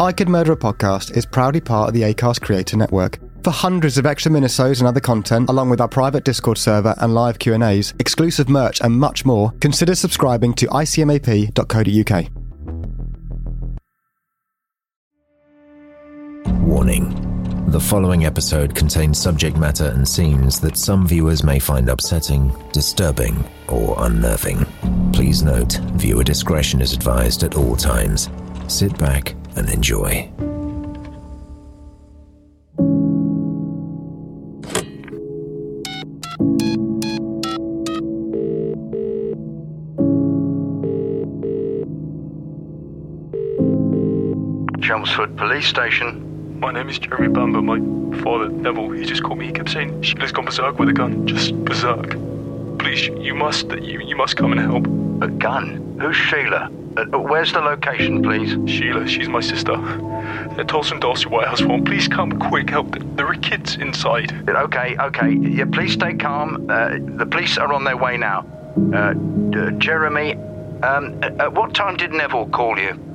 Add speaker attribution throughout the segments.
Speaker 1: I Could Murder a Podcast is proudly part of the ACAST Creator Network. For hundreds of extra minisodes and other content, along with our private Discord server and live Q&As, exclusive merch and much more, consider subscribing to icmap.co.uk.
Speaker 2: Warning. The following episode contains subject matter and scenes that some viewers may find upsetting, disturbing, or unnerving. Please note, viewer discretion is advised at all times. Sit back and enjoy.
Speaker 3: Chelmsford Police Station.
Speaker 4: My name is Jeremy Bamber. My father, Neville, he just called me. He kept saying Sheila's gone berserk with a gun. Just berserk. Please, you must, you, you must come and help.
Speaker 3: A gun? Who's Sheila? Uh, uh, where's the location, please?
Speaker 4: Sheila, she's my sister. They're Tolleshunt D'Arcy White House Farm. Please come quick, help. There are kids inside.
Speaker 3: Okay, okay. Yeah, please stay calm. Uh, the police are on their way now. Uh, uh, Jeremy, um, at at what time did Neville call you?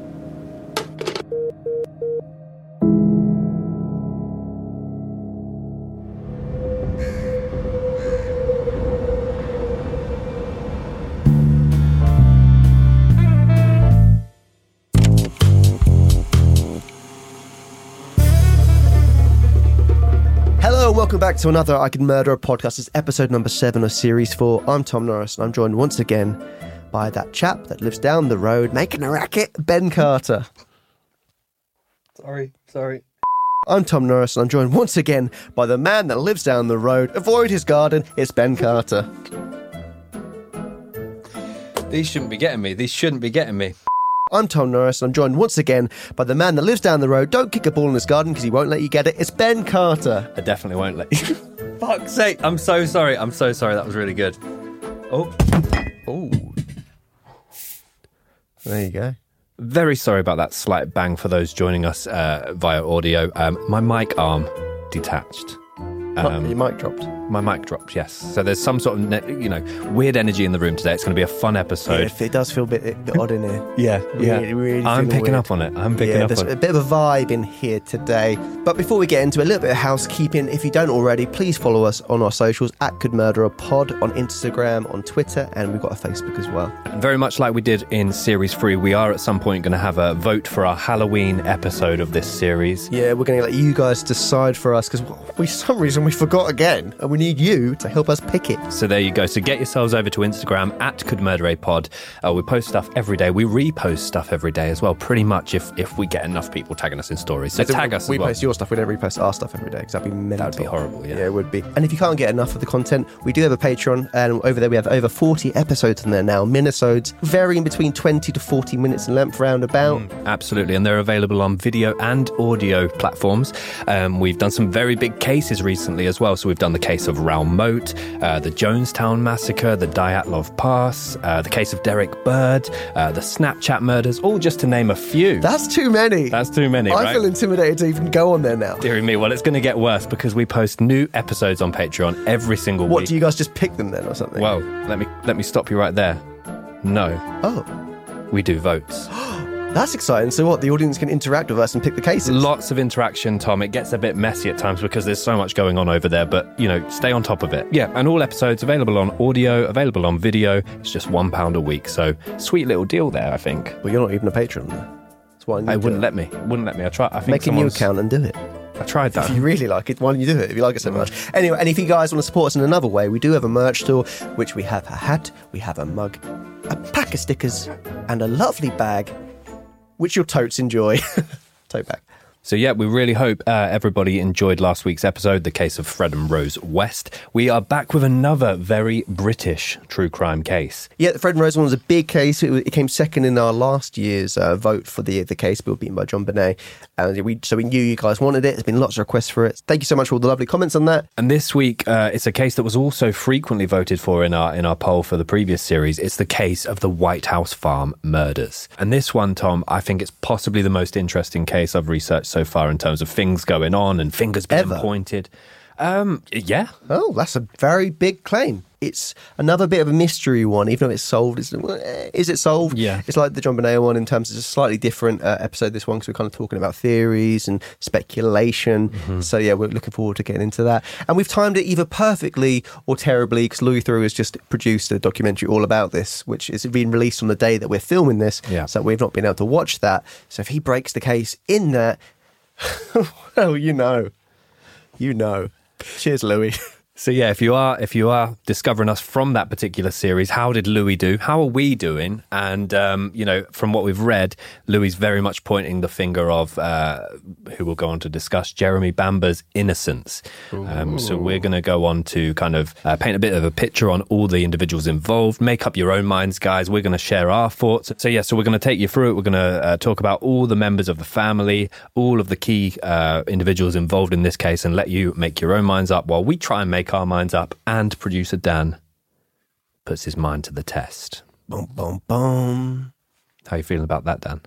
Speaker 5: Welcome back to another I Can Murder a Podcast. It's episode number seven of series four. I'm Tom Norris, and I'm joined once again by that chap that lives down the road making a racket, Ben Carter. Sorry, sorry. I'm Tom Norris, and I'm joined once again by the man that lives down the road. Avoid his garden. It's Ben Carter.
Speaker 6: These shouldn't be getting me. These shouldn't be getting me.
Speaker 5: I'm Tom Norris, and I'm joined once again by the man that lives down the road. Don't kick a ball in his garden because he won't let you get it. It's Ben Carter.
Speaker 6: I definitely won't let you. Fuck's sake. I'm so sorry. I'm so sorry. That was really good. Oh. Oh.
Speaker 5: There you go.
Speaker 6: Very sorry about that slight bang for those joining us uh, via audio. Um, my mic arm detached. Um,
Speaker 5: Your mic dropped.
Speaker 6: My mic dropped, yes. So there's some sort of, ne- you know, weird energy in the room today. It's going to be a fun episode.
Speaker 5: It, it does feel a bit, a bit odd in here.
Speaker 6: Yeah, yeah.
Speaker 5: Really, really
Speaker 6: I'm picking
Speaker 5: weird.
Speaker 6: up on it. I'm picking
Speaker 5: yeah,
Speaker 6: up on it.
Speaker 5: there's a bit of a vibe in here today. But before we get into a little bit of housekeeping. If you don't already, please follow us on our socials at Could Murder a Pod on Instagram, on Twitter, and we've got a Facebook as well.
Speaker 6: Very much like we did in series three, we are at some point going to have a vote for our Halloween episode of this series.
Speaker 5: Yeah, we're going to let you guys decide for us because for some reason we forgot again, and we need you to help us pick it.
Speaker 6: So there you go. So get yourselves over to Instagram at Could Murder a Pod. Uh, we post stuff every day. We repost stuff every day as well. Pretty much if if we get enough people tagging us in stories. So tag us
Speaker 5: We
Speaker 6: as well.
Speaker 5: post your stuff. We don't repost our stuff every day because that'd be mental.
Speaker 6: That'd be horrible, yeah.
Speaker 5: Yeah, it would be. And if you can't get enough of the content, we do have a Patreon, and over there we have over 40 episodes in there now. Minisodes varying between 20 to 40 minutes in length, roundabout.
Speaker 6: Absolutely, and they're available on video and audio platforms. Um, we've done some very big cases recently as well. So we've done the case of Raoul Moat, uh, the Jonestown massacre, the Dyatlov Pass, uh, the case of Derek Bird, uh, the Snapchat murders, all just to name a few.
Speaker 5: That's too many.
Speaker 6: That's too many,
Speaker 5: I
Speaker 6: right?
Speaker 5: feel intimidated to even go on there now.
Speaker 6: Deary me, well, it's going to get worse because we post new episodes on Patreon every single
Speaker 5: What
Speaker 6: week.
Speaker 5: What do you guys just pick them then or something?
Speaker 6: Well, let me let me stop you right there. No,
Speaker 5: oh,
Speaker 6: we do votes.
Speaker 5: that's exciting. So what? The audience can interact with us and pick the cases.
Speaker 6: Lots of interaction, Tom. It gets a bit messy at times because there's so much going on over there, but you know, stay on top of it. Yeah, and all episodes available on audio, available on video. It's just one pound a week, so sweet little deal there. I think.
Speaker 5: well, you're not even a patron. Then. That's why I,
Speaker 6: I wouldn't let me. Wouldn't let me. I try. I think
Speaker 5: Make a new account and do it.
Speaker 6: I tried that.
Speaker 5: If you really like it, why don't you do it? If you like it so much. Anyway, and if you guys want to support us in another way, we do have a merch store, which we have a hat, we have a mug, a pack of stickers, and a lovely bag, which you'll totes enjoy. Tote bag.
Speaker 6: So, yeah, we really hope uh, everybody enjoyed last week's episode, The Case of Fred and Rose West. We are back with another very British true crime case.
Speaker 5: Yeah, the Fred and Rose one was a big case. It, was- it came second in our last year's uh, vote for the the case. We were beaten by JonBenét, and we so we knew you guys wanted it. There's been lots of requests for it. Thank you so much for all the lovely comments on that.
Speaker 6: And this week, uh, it's a case that was also frequently voted for in our in our poll for the previous series. It's the case of the White House farm murders. And this one, Tom, I think it's possibly the most interesting case I've researched so far in terms of things going on and fingers being
Speaker 5: Ever?
Speaker 6: pointed. Um, yeah,
Speaker 5: Oh, that's a very big claim. it's another bit of a mystery one, even though it's solved. It's, is it solved?
Speaker 6: Yeah.
Speaker 5: It's like the JonBenét one in terms of just a slightly different uh, episode, this one, because we're kind of talking about theories and speculation.
Speaker 6: Mm-hmm.
Speaker 5: So, yeah, we're looking forward to getting into that. And we've timed it either perfectly or terribly because Louis Theroux has just produced a documentary all about this, which is being released on the day that we're filming this.
Speaker 6: Yeah.
Speaker 5: So we've not been able to watch that. So if he breaks the case in that, well, you know. You know. Cheers, Louis.
Speaker 6: So yeah, if you are if you are discovering us from that particular series, how did Louis do? How are we doing? And um, you know, from what we've read, Louis very much pointing the finger of uh, who we'll go on to discuss Jeremy Bamber's innocence. Um, so we're going to go on to kind of uh, paint a bit of a picture on all the individuals involved. Make up your own minds, guys. We're going to share our thoughts. So yeah, so we're going to take you through it. We're going to uh, talk about all the members of the family, all of the key uh, individuals involved in this case, and let you make your own minds up while we try and make our minds up. And producer Dan puts his mind to the test.
Speaker 5: boom, boom, boom.
Speaker 6: How you feeling about that, Dan?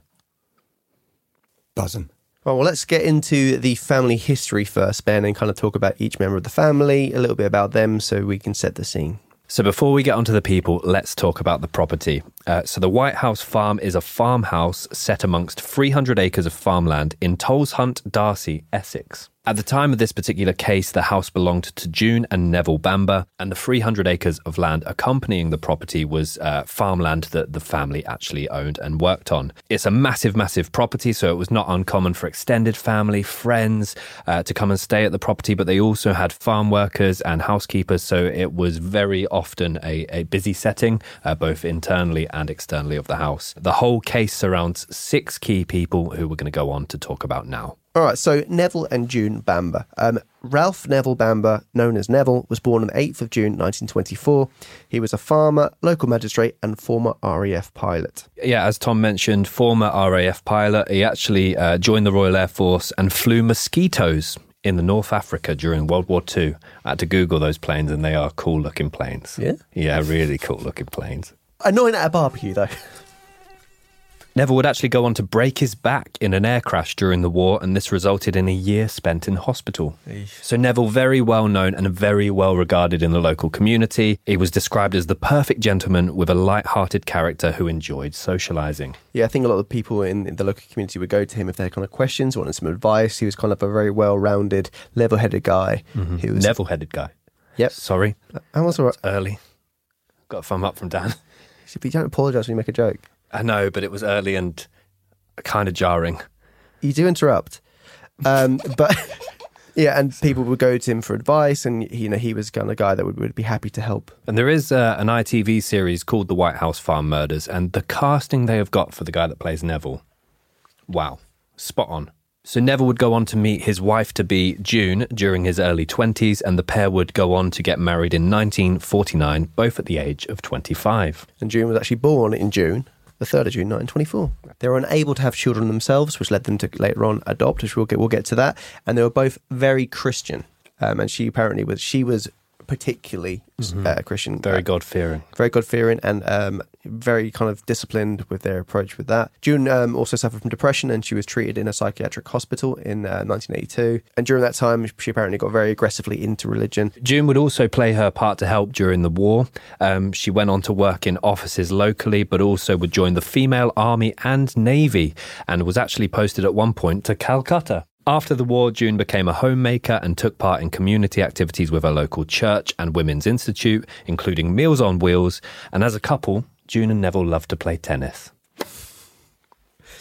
Speaker 1: Buzzing.
Speaker 5: Well, well, let's get into the family history first, Ben, and kind of talk about each member of the family, a little bit about them so we can set the scene.
Speaker 6: So before we get onto the people, let's talk about the property. Uh, so the White House Farm is a farmhouse set amongst 300 acres of farmland in Tolleshunt, D'Arcy, Essex. At the time of this particular case, the house belonged to June and Neville Bamber, and the 300 acres of land accompanying the property was uh, farmland that the family actually owned and worked on. It's a massive, massive property, so it was not uncommon for extended family, friends uh, to come and stay at the property, but they also had farm workers and housekeepers, so it was very often a, a busy setting, uh, both internally and externally of the house. The whole case surrounds six key people who we're going to go on to talk about now.
Speaker 5: All right, so Neville and June Bamber. Um, Ralph Neville Bamber, known as Neville, was born on the 8th of June 1924. He was a farmer, local magistrate, and former RAF pilot.
Speaker 6: Yeah, as Tom mentioned, former RAF pilot, he actually uh, joined the Royal Air Force and flew mosquitoes in the North Africa during World War II. I had to Google those planes, and they are cool looking planes.
Speaker 5: Yeah?
Speaker 6: Yeah, really cool looking planes.
Speaker 5: Annoying at a barbecue, though.
Speaker 6: Neville would actually go on to break his back in an air crash during the war, and this resulted in a year spent in hospital. So, Neville, very well known and very well regarded in the local community. He was described as the perfect gentleman with a light hearted character who enjoyed socializing.
Speaker 5: Yeah, I think a lot of people in, the local community would go to him if they had kind of questions, wanted some advice. He was kind of a very well rounded, level headed guy. Mm-hmm. Who was,
Speaker 6: Neville headed guy.
Speaker 5: Yep.
Speaker 6: Sorry,
Speaker 5: I was all right.
Speaker 6: early. Got a thumb up from Dan.
Speaker 5: If you don't apologise when you make a joke,
Speaker 6: I know, but it was early and kind of jarring.
Speaker 5: you do interrupt. Um, but yeah, and people would go to him for advice, and you know he was kind of guy that would, would be happy to help.
Speaker 6: And there is uh, an ITV series called The White House Farm Murders, and the casting they have got for the guy that plays Neville, wow, spot on. So Neville would go on to meet his wife to be June during his early 20s, and the pair would go on to get married in 1949, both at the age of 25.
Speaker 5: And June was actually born in June, the third of June, 1924. They were unable to have children themselves, which led them to later on adopt. Which we'll get we'll get to that. And they were both very Christian. Um, and she apparently was she was particularly uh, Christian,
Speaker 6: Very
Speaker 5: uh,
Speaker 6: God fearing.
Speaker 5: very God fearing and um, very kind of disciplined with their approach with that. June um, also suffered from depression and she was treated in a psychiatric hospital in uh, 1982. And during that time, she apparently got very aggressively into religion.
Speaker 6: June would also play her part to help during the war. Um, she went on to work in offices locally, but also would join the female army and navy, and was actually posted at one point to Calcutta. After the war, June became a homemaker and took part in community activities with her local church and women's institute, including Meals on Wheels. And as a couple, June and Neville loved to play tennis.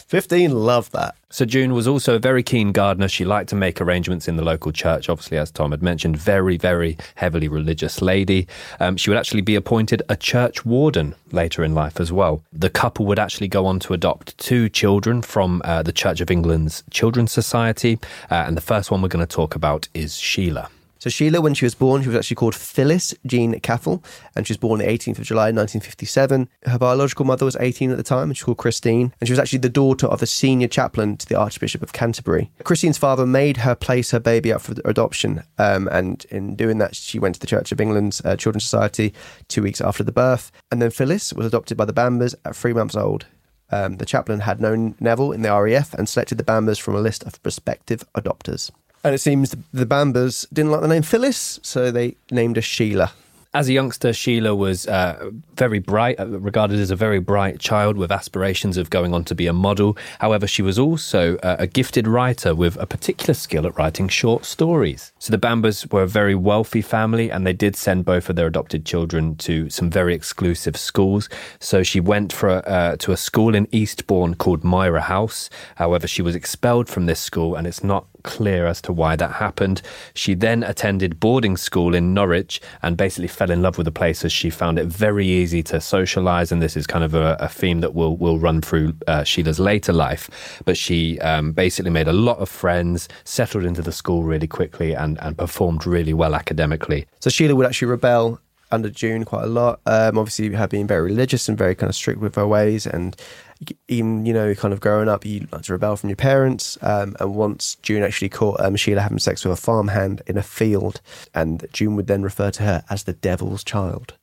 Speaker 5: 15, love that.
Speaker 6: So June was also a very keen gardener. She liked to make arrangements in the local church. Obviously, as Tom had mentioned, very, very heavily religious lady. Um, she would actually be appointed a church warden later in life as well. The couple would actually go on to adopt two children from uh, the Church of England's Children's Society, uh, and the first one we're going to talk about is Sheila.
Speaker 5: So Sheila, when she was born, she was actually called Phyllis Jean Caffel, and she was born the 18th of July 1957. Her biological mother was 18 at the time, and she was called Christine, and she was actually the daughter of the senior chaplain to the Archbishop of Canterbury. Christine's father made her place her baby up for adoption, um, and in doing that, she went to the Church of England's uh, Children's Society two weeks after the birth. And then Phyllis was adopted by the Bambers at three months old. Um, the chaplain had known Neville in the RAF and selected the Bambers from a list of prospective adopters. And it seems the Bambers didn't like the name Phyllis, so they named her Sheila.
Speaker 6: As a youngster, Sheila was uh, very bright, uh, regarded as a very bright child with aspirations of going on to be a model. However, she was also uh, a gifted writer with a particular skill at writing short stories. So the Bambers were a very wealthy family, and they did send both of their adopted children to some very exclusive schools. So she went for uh, to a school in Eastbourne called Moira House. However, she was expelled from this school, and it's not clear as to why that happened. She then attended boarding school in Norwich and basically fell in love with the place as she found it very easy to socialize. And this is kind of a, a theme that will will run through uh, Sheila's later life. But she um, basically made a lot of friends, settled into the school really quickly, and and performed really well academically.
Speaker 5: So Sheila would actually rebel under June quite a lot. Um, obviously, her being very religious and very kind of strict with her ways, and even you know, kind of growing up, you like to rebel from your parents. Um, and once June actually caught um, Sheila having sex with a farmhand in a field, and June would then refer to her as the devil's child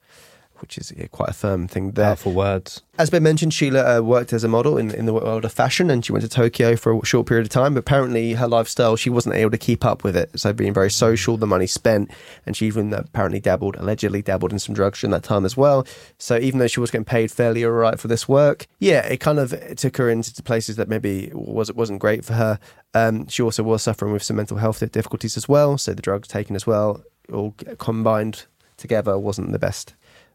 Speaker 5: which is yeah, quite a firm thing there.
Speaker 6: Powerful words.
Speaker 5: As Ben mentioned, Sheila uh, worked as a model in, in the world of fashion and she went to Tokyo for a short period of time. But apparently, her lifestyle, she wasn't able to keep up with it. So, being very social, the money spent, and she even apparently dabbled, allegedly dabbled in some drugs during that time as well. So, even though she was getting paid fairly all right for this work, yeah, it kind of took her into places that maybe was, wasn't great for her. Um, she also was suffering with some mental health difficulties as well. So, the drugs taken as well, all combined together, wasn't the best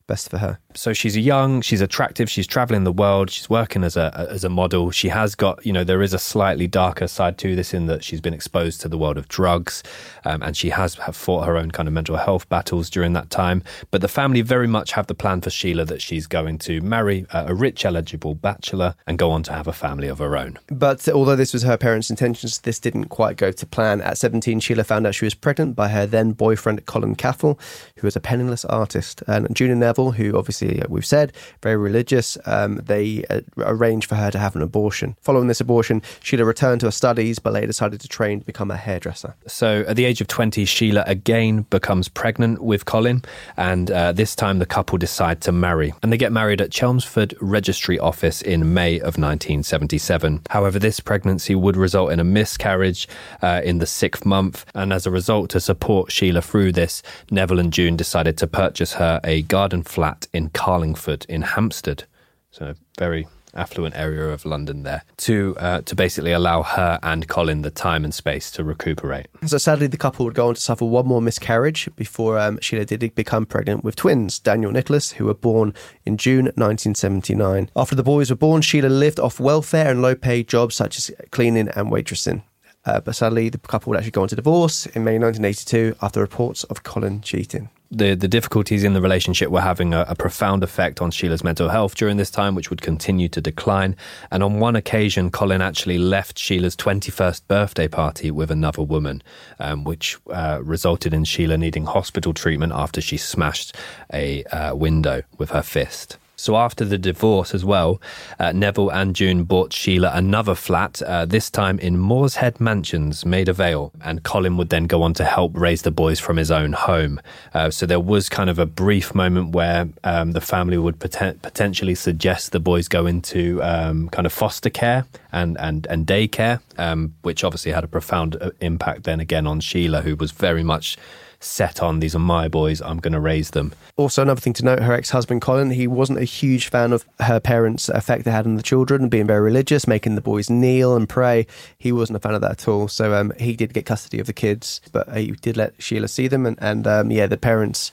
Speaker 5: best for her.
Speaker 6: So she's young, she's attractive, she's traveling the world, she's working as a as a model. She has got, you know, there is a slightly darker side to this in that she's been exposed to the world of drugs, um, and she has have fought her own kind of mental health battles during that time. But the family very much have the plan for Sheila that she's going to marry a rich, eligible bachelor and go on to have a family of her own.
Speaker 5: But although this was her parents' intentions, this didn't quite go to plan. At 17, Sheila found out she was pregnant by her then boyfriend Colin Caffell, who was a penniless artist, and June and Neville who obviously uh, we've said very religious, um, they uh, arranged for her to have an abortion. Following this abortion, Sheila returned to her studies, but later decided to train to become a hairdresser.
Speaker 6: So at the age of 20, Sheila again becomes pregnant with Colin, and uh, this time the couple decide to marry. And they get married at Chelmsford Registry Office in May of 1977. However, this pregnancy would result in a miscarriage uh, in the sixth month, and as a result, to support Sheila through this, Neville and June decided to purchase her a garden flat in Carlingford in Hampstead. So a very affluent area of London there to uh, to basically allow her and Colin the time and space to recuperate.
Speaker 5: So sadly, the couple would go on to suffer one more miscarriage before um, Sheila did become pregnant with twins, Daniel Nicholas, who were born in June 1979. After the boys were born, Sheila lived off welfare and low-paid jobs such as cleaning and waitressing. Uh, but sadly, the couple would actually go on to divorce in May 1982 after reports of Colin cheating
Speaker 6: the the difficulties in the relationship were having a, a, profound effect on Sheila's mental health during this time, which would continue to decline. And on one occasion, Colin actually left Sheila's 21st birthday party with another woman, um, which uh, resulted in Sheila needing hospital treatment after she smashed a uh, window with her fist. So after the divorce as well, uh, Neville and June bought Sheila another flat, uh, this time in Morshead Mansions, Maida Vale, and Colin would then go on to help raise the boys from his own home. Uh, so there was kind of a brief moment where um, the family would poten- potentially suggest the boys go into um, kind of foster care and and and daycare, um, which obviously had a profound uh, impact then again on Sheila, who was very much set on these are my boys, I'm going to raise them.
Speaker 5: Also, another thing to note her ex husband Colin, he wasn't a huge fan of her parents' effect they had on the children, being very religious, making the boys kneel and pray. He wasn't a fan of that at all. So um, he did get custody of the kids, but he did let Sheila see them. And, and um, yeah, the parents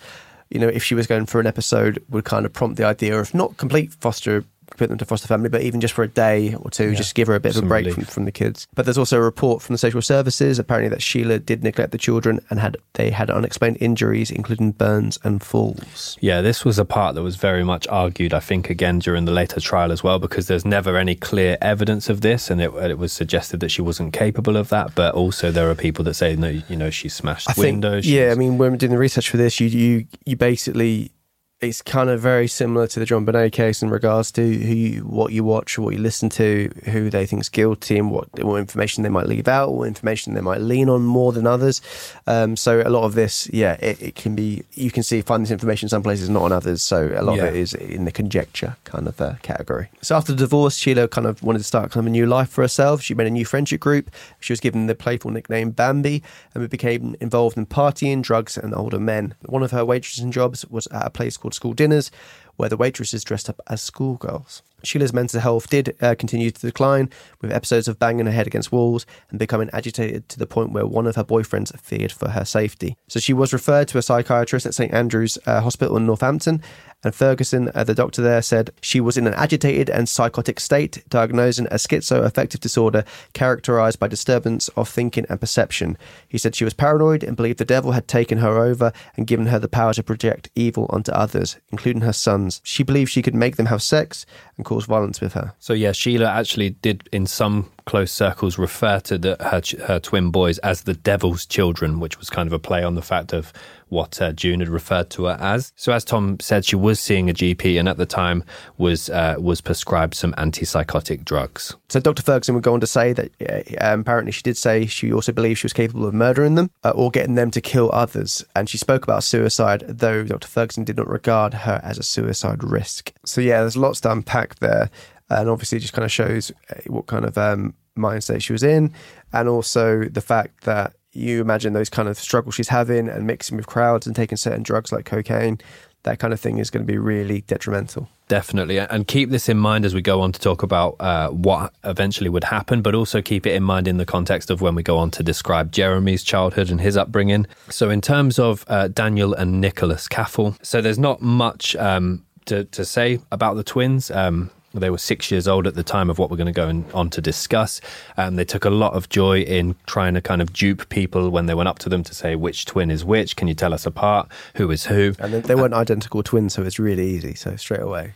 Speaker 5: you know, if she was going for an episode, would kind of prompt the idea of not complete foster put them to foster family, but even just for a day or two, yeah, just give her a bit of a break from, from, the kids. But there's also a report from the social services apparently that Sheila did neglect the children and had they had unexplained injuries, including burns and falls.
Speaker 6: Yeah, this was a part that was very much argued, I think, again during the later trial as well, because there's never any clear evidence of this, and it, it was suggested that she wasn't capable of that. But also, there are people that say, no, you know, she smashed
Speaker 5: I
Speaker 6: windows.
Speaker 5: Think, yeah, I mean, when we're doing the research for this, you you you basically it's kind of very similar to the JonBenét case in regards to who you, what you watch, what you listen to, who they think's guilty, and what, what information they might leave out, what information they might lean on more than others. Um, so a lot of this, yeah, it, it can be you can see find this information in some places, not on others. So a lot
Speaker 6: Yeah.
Speaker 5: of it is in the conjecture kind of uh, category. So after the divorce, Sheila kind of wanted to start kind of a new life for herself. She made a new friendship group. She was given the playful nickname Bambi and we became involved in partying, drugs, and older men. One of her waitressing jobs was at a place called School Dinners, where the waitresses dressed up as schoolgirls. Sheila's mental health did uh, continue to decline, with episodes of banging her head against walls and becoming agitated to the point where one of her boyfriends feared for her safety. So she was referred to a psychiatrist at St Andrew's uh, Hospital in Northampton, and Ferguson, uh, the doctor there, said she was in an agitated and psychotic state, diagnosing a schizoaffective disorder characterized by disturbance of thinking and perception. He said she was paranoid and believed the devil had taken her over and given her the power to project evil onto others, including her sons. She believed she could make them have sex and cause violence with her.
Speaker 6: So yeah, Sheila actually did in some close circles refer to the, her her twin boys as the devil's children, which was kind of a play on the fact of what uh, June had referred to her as. So as Tom said, she was seeing a GP and at the time was uh, was prescribed some antipsychotic drugs.
Speaker 5: So Dr. Ferguson would go on to say that uh, um, apparently she did say she also believed she was capable of murdering them uh, or getting them to kill others. And she spoke about suicide, though Dr. Ferguson did not regard her as a suicide risk. So yeah, there's lots to unpack there. And obviously it just kind of shows uh, what kind of um, mindset she was in. And also the fact that you imagine those kind of struggles she's having and mixing with crowds and taking certain drugs like cocaine, that kind of thing is going to be really detrimental.
Speaker 6: Definitely. And keep this in mind as we go on to talk about uh, what eventually would happen, but also keep it in mind in the context of when we go on to describe Jeremy's childhood and his upbringing. So, in terms of uh, Daniel and Nicholas Caffell, so there's not much um, to, to say about the twins. Um, they were six years old at the time of what we're going to go in, on to discuss. Um, they took a lot of joy in trying to kind of dupe people when they went up to them to say which twin is which. Can you tell us apart? Who is who?
Speaker 5: And they, they weren't identical twins, so it's really easy. So straight away,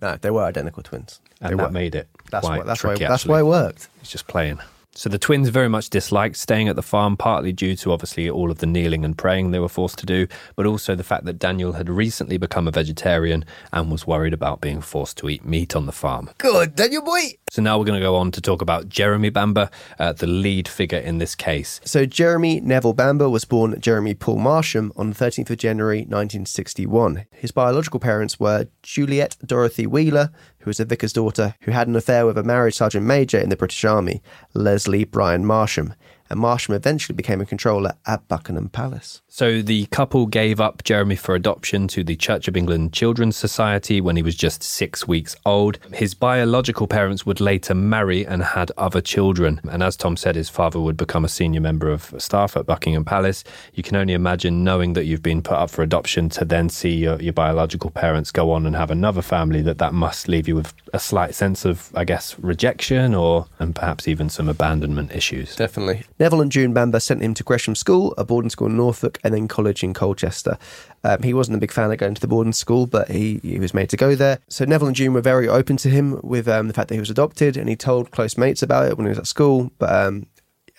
Speaker 5: no, they were identical twins.
Speaker 6: And
Speaker 5: they
Speaker 6: that
Speaker 5: why
Speaker 6: made it
Speaker 5: that's why that's why that's why it worked.
Speaker 6: It's just playing. So the twins very much disliked staying at the farm, partly due to obviously all of the kneeling and praying they were forced to do, but also the fact that Daniel had recently become a vegetarian and was worried about being forced to eat meat on the farm.
Speaker 5: Good, Daniel boy.
Speaker 6: So now we're going to go on to talk about Jeremy Bamber, uh, the lead figure in this case.
Speaker 5: So Jeremy Neville Bamber was born Jeremy Paul Marsham on the 13th of January 1961. His biological parents were Juliet Dorothy Wheeler, who was a vicar's daughter who had an affair with a married sergeant major in the British Army, Leslie Bryan Marsham, and Marsham eventually became a controller at Buckingham Palace.
Speaker 6: So the couple gave up Jeremy for adoption to the Church of England Children's Society when he was just six weeks old. His biological parents would later marry and had other children. And as Tom said, his father would become a senior member of staff at Buckingham Palace. You can only imagine knowing that you've been put up for adoption to then see your, your biological parents go on and have another family, that that must leave you with a slight sense of, I guess, rejection or, and perhaps even some abandonment issues.
Speaker 5: Definitely. Neville and June Bamber sent him to Gresham School, a boarding school in Norfolk, and then college in Colchester. Um, he wasn't a big fan of going to the boarding school, but he, he was made to go there. So Neville and June were very open to him with um, the fact that he was adopted, and he told close mates about it when he was at school. But um,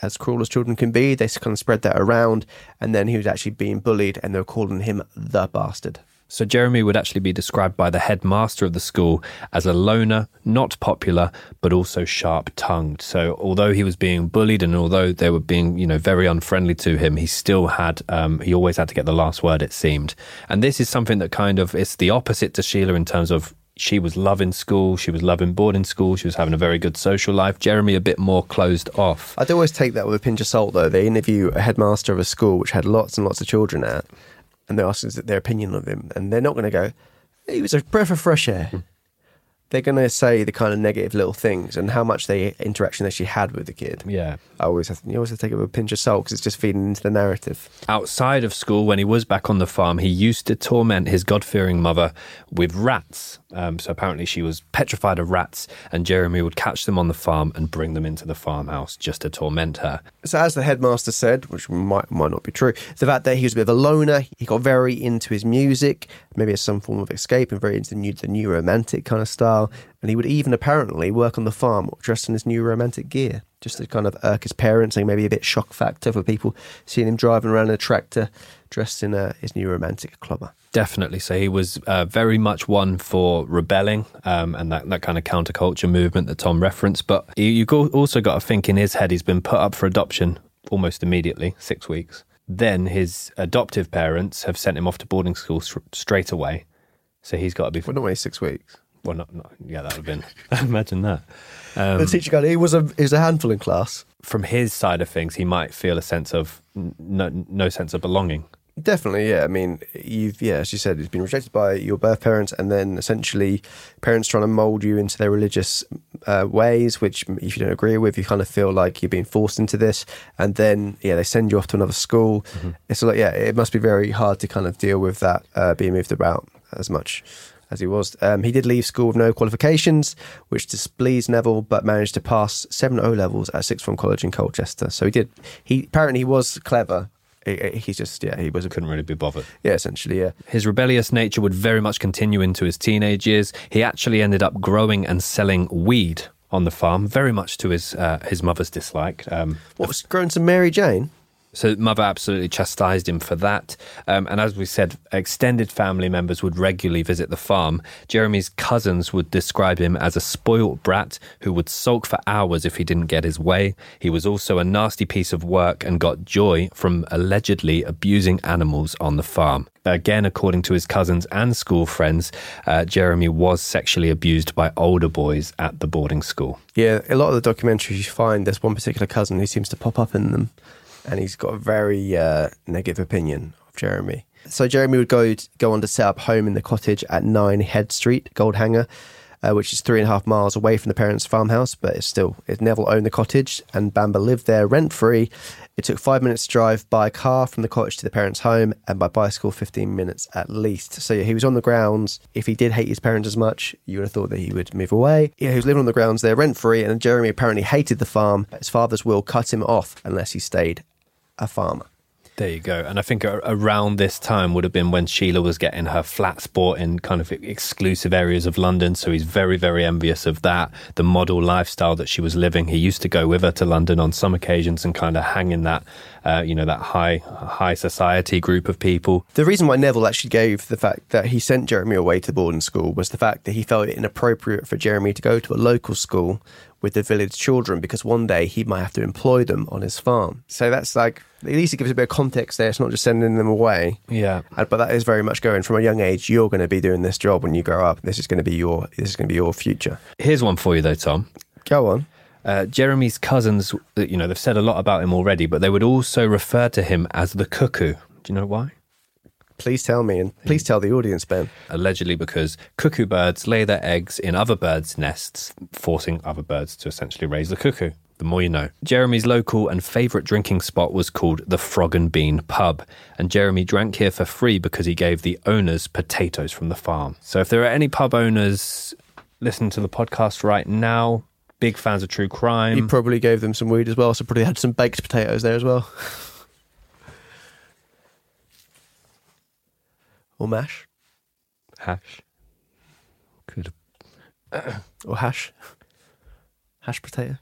Speaker 5: as cruel as children can be, they kind of spread that around, and then he was actually being bullied, and they were calling him the bastard.
Speaker 6: So Jeremy would actually be described by the headmaster of the school as a loner, not popular, but also sharp-tongued. So although he was being bullied and although they were being, you know, very unfriendly to him, he still had, um, he always had to get the last word. It seemed, and this is something that kind of it's the opposite to Sheila in terms of she was loving school, she was loving boarding school, she was having a very good social life. Jeremy a bit more closed off.
Speaker 5: I'd always take that with a pinch of salt, though. They interview a headmaster of a school which had lots and lots of children at, and they're asking their opinion of him, and they're not going to go, "He was a breath of fresh air." They're going to say the kind of negative little things and how much the interaction that she had with the kid.
Speaker 6: Yeah.
Speaker 5: I always have to, you always have to take it with a pinch of salt because it's just feeding into the narrative.
Speaker 6: Outside of school, when he was back on the farm, he used to torment his God fearing mother with rats. Um, so apparently, she was petrified of rats, and Jeremy would catch them on the farm and bring them into the farmhouse just to torment her.
Speaker 5: So, as the headmaster said, which might might not be true, the fact that he was a bit of a loner, he got very into his music, maybe as some form of escape, and very into the new, the new romantic kind of style. And he would even apparently work on the farm dressed in his new romantic gear, just to kind of irk his parents and maybe a bit shock factor for people seeing him driving around in a tractor dressed in uh, his new romantic clubber.
Speaker 6: Definitely. So he was uh, very much one for rebelling um, and that, that kind of counterculture movement that Tom referenced. But you, you've also got to think in his head, he's been put up for adoption almost immediately, six weeks. Then his adoptive parents have sent him off to boarding school str- straight away. So he's got to be.
Speaker 5: Well, not only six weeks.
Speaker 6: Well, not, not yeah, that would have been. Imagine that. Um,
Speaker 5: the teacher guy, he was a he was a handful in class.
Speaker 6: from his side of things, he might feel a sense of n- no, no sense of belonging.
Speaker 5: Definitely, yeah. I mean, you've yeah, as you said, it's been rejected by your birth parents, and then essentially parents trying to mold you into their religious uh, ways, which if you don't agree with, you kind of feel like you're being forced into this, and then yeah, they send you off to another school. It's like yeah, it must be very hard to kind of deal with that uh, being moved about as much as he was. Um, he did leave school with no qualifications, which displeased Neville, but managed to pass seven O levels at Sixth Form College in Colchester. So he did. He apparently he was clever. He- he- He's just yeah, he was a
Speaker 6: Couldn't really be bothered.
Speaker 5: yeah, essentially yeah.
Speaker 6: His rebellious nature would very much continue into his teenage years. He actually ended up growing and selling weed on the farm, very much to his uh, his mother's dislike. Um,
Speaker 5: What was grown to Mary Jane?
Speaker 6: So mother absolutely chastised him for that. Um, and as we said, extended family members would regularly visit the farm. Jeremy's cousins would describe him as a spoilt brat who would sulk for hours if he didn't get his way. He was also a nasty piece of work and got joy from allegedly abusing animals on the farm. Again, according to his cousins and school friends, uh, Jeremy was sexually abused by older boys at the boarding school.
Speaker 5: Yeah, a lot of the documentaries you find there's one particular cousin who seems to pop up in them, and he's got a very uh, negative opinion of Jeremy. So Jeremy would go go on to set up home in the cottage at Nine Head Street, Goldhanger, uh, which is three and a half miles away from the parents' farmhouse, but it's still it Neville owned the cottage, and Bamber lived there rent free. It took five minutes to drive by car from the cottage to the parents' home, and by bicycle, 15 minutes at least. So yeah, he was on the grounds. If he did hate his parents as much, you would have thought that he would move away. Yeah, he was living on the grounds there rent free, and Jeremy apparently hated the farm. His father's will cut him off unless he stayed a farmer.
Speaker 6: There you go. And I think around this time would have been when Sheila was getting her flats bought in kind of exclusive areas of London. So he's very, very envious of that. The model lifestyle that she was living. He used to go with her to London on some occasions and kind of hang in that, uh, you know, that high, high society group of people.
Speaker 5: The reason why Neville actually gave the fact that he sent Jeremy away to boarding school was the fact that he felt it inappropriate for Jeremy to go to a local school with the village children because one day he might have to employ them on his farm. So that's like, at least it gives a bit of context there. It's not just sending them away.
Speaker 6: Yeah.
Speaker 5: Uh, But that is very much going from a young age. You're going to be doing this job when you grow up. This is going to be your. This is going to be your future.
Speaker 6: Here's one for you, though, Tom.
Speaker 5: Go on.
Speaker 6: Uh, Jeremy's cousins, you know, they've said a lot about him already, but they would also refer to him as the cuckoo. Do you know why?
Speaker 5: Please tell me, and please tell the audience, Ben.
Speaker 6: allegedly because cuckoo birds lay their eggs in other birds' nests, forcing other birds to essentially raise the cuckoo. The more you know. Jeremy's local and favourite drinking spot was called the Frog and Bean Pub, and Jeremy drank here for free because he gave the owners potatoes from the farm. So if there are any pub owners listening to the podcast right now, big fans of true crime, He
Speaker 5: probably gave them some weed as well, so probably had some baked potatoes there as well. Og mash.
Speaker 6: Hash. Kurv.
Speaker 5: Og hash. Hashpartiet.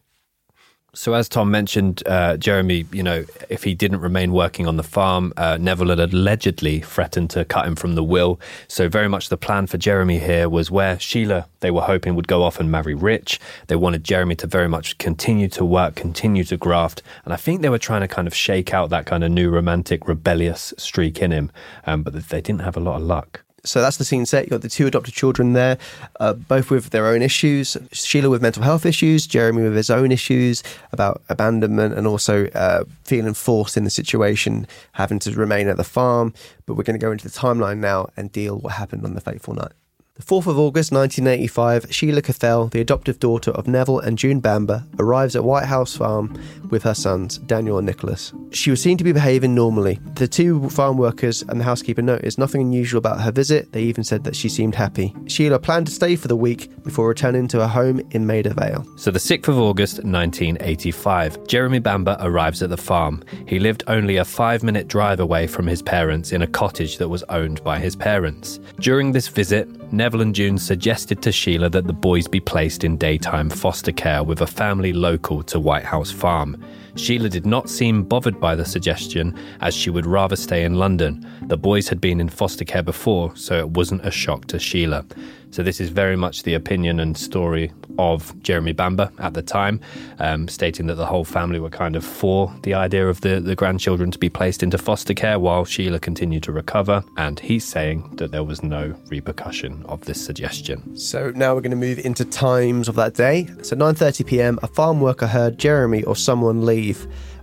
Speaker 6: So, as Tom mentioned, uh, Jeremy, you know, if he didn't remain working on the farm, uh, Neville had allegedly threatened to cut him from the will. So, very much the plan for Jeremy here was where Sheila, they were hoping, would go off and marry Rich. They wanted Jeremy to very much continue to work, continue to graft. And I think they were trying to kind of shake out that kind of new romantic, rebellious streak in him. Um, but they didn't have a lot of luck.
Speaker 5: So that's the scene set. You've got the two adopted children there, uh, both with their own issues. Sheila with mental health issues, Jeremy with his own issues about abandonment and also uh, feeling forced in the situation, having to remain at the farm. But we're going to go into the timeline now and deal what happened on the fateful night. The 4th of August 1985, Sheila Caffell, the adoptive daughter of Neville and June Bamber, arrives at White House Farm with her sons, Daniel and Nicholas. She was seen to be behaving normally. The two farm workers and the housekeeper noticed nothing unusual about her visit. They even said that she seemed happy. Sheila planned to stay for the week before returning to her home in Maida Vale.
Speaker 6: So, the 6th of August 1985, Jeremy Bamber arrives at the farm. He lived only a five minute drive away from his parents in a cottage that was owned by his parents. During this visit, Neville and June suggested to Sheila that the boys be placed in daytime foster care with a family local to White House Farm. Sheila did not seem bothered by the suggestion, as she would rather stay in London. The boys had been in foster care before, so it wasn't a shock to Sheila. So, this is very much the opinion and story of Jeremy Bamber at the time, um, stating that the whole family were kind of for the idea of the, the grandchildren to be placed into foster care while Sheila continued to recover. And he's saying that there was no repercussion of this suggestion.
Speaker 5: So now we're going to move into times of that day. So 9:30 p.m. a farm worker heard Jeremy or someone leave.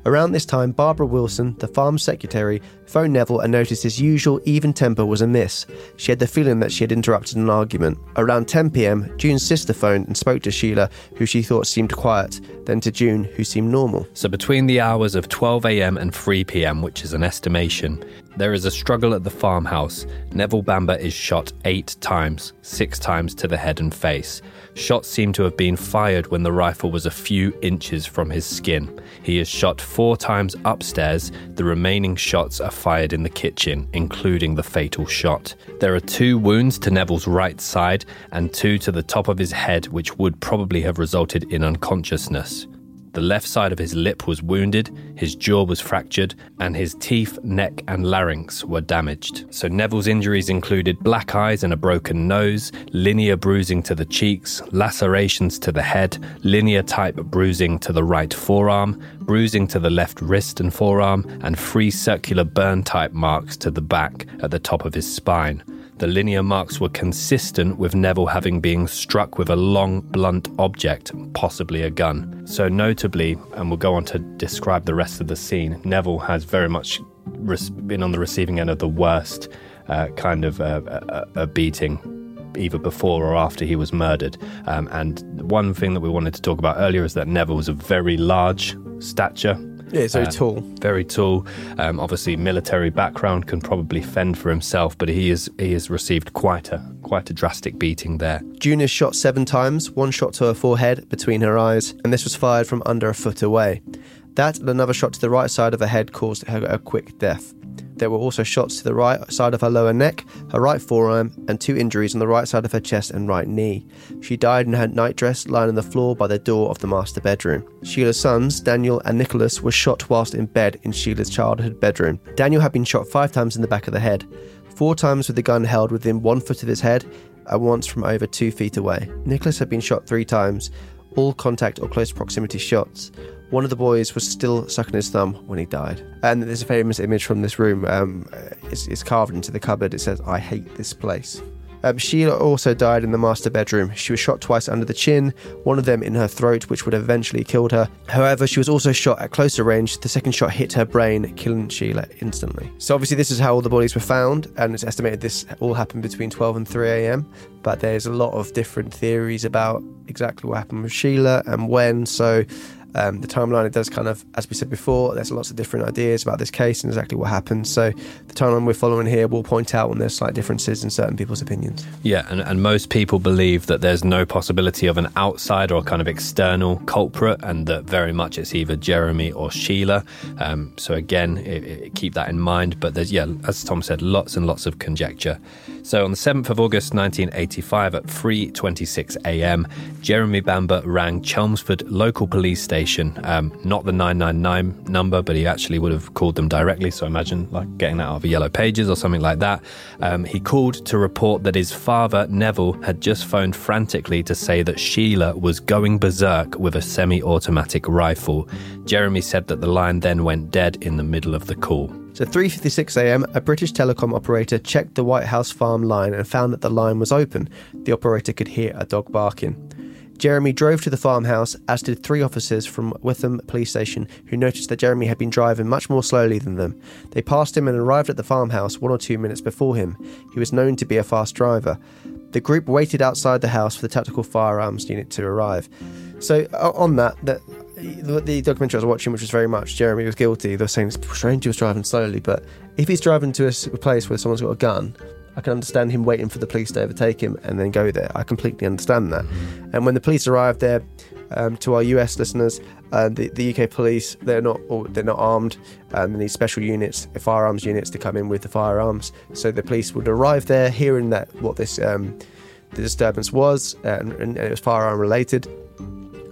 Speaker 5: Around this time, Barbara Wilson, the farm secretary, phoned Neville and noticed his usual even temper was amiss. She had the feeling that she had interrupted an argument. Around 10 pm, June's sister phoned and spoke to Sheila, who she thought seemed quiet, then to June, who seemed normal.
Speaker 6: So, between the hours of 12 am and 3 pm, which is an estimation, there is a struggle at the farmhouse. Neville Bamber is shot eight times, six times to the head and face. Shots seem to have been fired when the rifle was a few inches from his skin. He is shot four times upstairs. The remaining shots are fired in the kitchen, including the fatal shot. There are two wounds to Neville's right side and two to the top of his head, which would probably have resulted in unconsciousness. The left side of his lip was wounded, his jaw was fractured, and his teeth, neck, and larynx were damaged. So Neville's injuries included black eyes and a broken nose, linear bruising to the cheeks, lacerations to the head, linear type bruising to the right forearm, bruising to the left wrist and forearm, and three circular burn type marks to the back at the top of his spine. The linear marks were consistent with Neville having been struck with a long, blunt object, possibly a gun. So, notably, and we'll go on to describe the rest of the scene, Neville has very much been on the receiving end of the worst uh, kind of uh, uh, uh beating either before or after he was murdered. Um, and one thing that we wanted to talk about earlier is that Neville was a very large stature.
Speaker 5: Yeah, so
Speaker 6: Uh,
Speaker 5: tall.
Speaker 6: Very tall. Um, obviously, military background can probably fend for himself, but he is he has received quite a quite a drastic beating there.
Speaker 5: June is shot seven times, one shot to her forehead between her eyes, and this was fired from under a foot away. That and another shot to the right side of her head caused her a quick death. There were also shots to the right side of her lower neck, her right forearm, and two injuries on the right side of her chest and right knee. She died in her nightdress, lying on the floor by the door of the master bedroom. Sheila's sons, Daniel and Nicholas, were shot whilst in bed in Sheila's childhood bedroom. Daniel had been shot five times in the back of the head, four times with the gun held within one foot of his head, and once from over two feet away. Nicholas had been shot three times, all contact or close proximity shots. One of the boys was still sucking his thumb when he died. And there's a famous image from this room. Um, it's, it's carved into the cupboard. It says, I hate this place. Um, Sheila also died in the master bedroom. She was shot twice under the chin, one of them in her throat, which would have eventually killed her. However, she was also shot at closer range. The second shot hit her brain, killing Sheila instantly. So, obviously, this is how all the bodies were found, and it's estimated this all happened between 12 and 3 a.m. But there's a lot of different theories about exactly what happened with Sheila and when. So, um, the timeline, it does kind of, as we said before, there's lots of different ideas about this case and exactly what happened. So the timeline we're following here will point out when there's slight differences in certain people's opinions.
Speaker 6: Yeah, and, and most people believe that there's no possibility of an outside or kind of external culprit, and that very much it's either Jeremy or Sheila. Um, so again, it, it, keep that in mind. But there's yeah, as Tom said, lots and lots of conjecture. So on the 7th of August 1985 at 3:26 a.m., Jeremy Bamber rang Chelmsford local police station, um, not the 999 number, but he actually would have called them directly. So imagine like getting that out of yellow pages or something like that. Um, he called to report that his father Neville had just phoned frantically to say that Sheila was going berserk with a semi-automatic rifle. Jeremy said that the line then went dead in the middle of the call.
Speaker 5: So 3:56 a.m., a British telecom operator checked the White House farm line and found that the line was open. The operator could hear a dog barking. Jeremy drove to the farmhouse, as did three officers from Witham Police Station, who noticed that Jeremy had been driving much more slowly than them. They passed him and arrived at the farmhouse one or two minutes before him. He was known to be a fast driver. The group waited outside the house for the tactical firearms unit to arrive. So, on that, that the, documentary I was watching, which was very much Jeremy was guilty. They were saying it's strange he was driving slowly, but if he's driving to a place where someone's got a gun, I can understand him waiting for the police to overtake him and then go there. I completely understand that. And when the police arrived there, um, to our US listeners, uh, the, the, UK police they're not they're not armed. Um, they need special units, firearms units, to come in with the firearms. So the police would arrive there, hearing that what this um, the disturbance was, uh, and, and it was firearm related.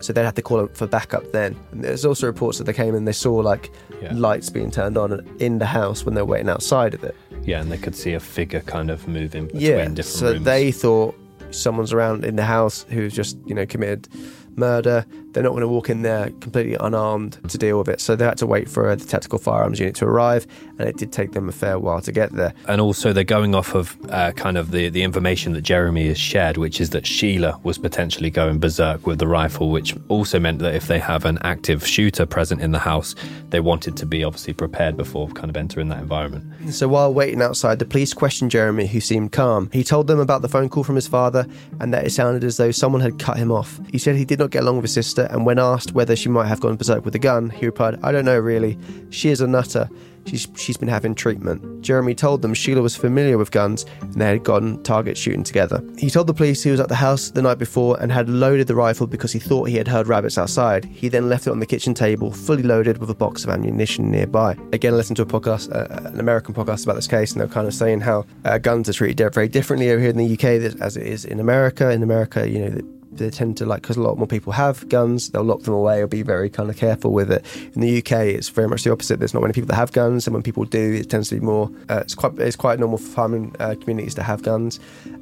Speaker 5: So they'd have to call for backup then. And there's also reports that they came and they saw like
Speaker 6: Yeah.
Speaker 5: lights being turned on in the house when they're waiting outside of it.
Speaker 6: Yeah, and they could see a figure kind of moving between
Speaker 5: yeah.
Speaker 6: different
Speaker 5: So
Speaker 6: rooms.
Speaker 5: So they thought someone's around in the house who's just you know committed murder. They're not going to walk in there completely unarmed to deal with it. So they had to wait for the tactical firearms unit to arrive, and it did take them a fair while to get there.
Speaker 6: and also they're going off of uh, kind of the, the information that Jeremy has shared, which is that Sheila was potentially going berserk with the rifle, which also meant that if they have an active shooter present in the house, they wanted to be obviously prepared before kind of entering that environment.
Speaker 5: So while waiting outside, the police questioned Jeremy, who seemed calm. He told them about the phone call from his father and that it sounded as though someone had cut him off. He said he did not get along with his sister, and when asked whether she might have gone berserk with a gun, he replied, I don't know really. She is a nutter. She's, she's been having treatment. Jeremy told them Sheila was familiar with guns and they had gone target shooting together. He told the police he was at the house the night before and had loaded the rifle because he thought he had heard rabbits outside. He then left it on the kitchen table, fully loaded with a box of ammunition nearby. Again, I listened to a podcast, uh, an American podcast about this case, and they're kind of saying how uh, guns are treated very differently over here in the UK as it is in America. In America, you know, they tend to like because a lot more people have guns they'll lock them away or be very kind of careful with it. In the uk it's very much the opposite. There's not many people that have guns and when people do it tends to be more uh, it's quite it's quite normal for farming uh, communities to have guns.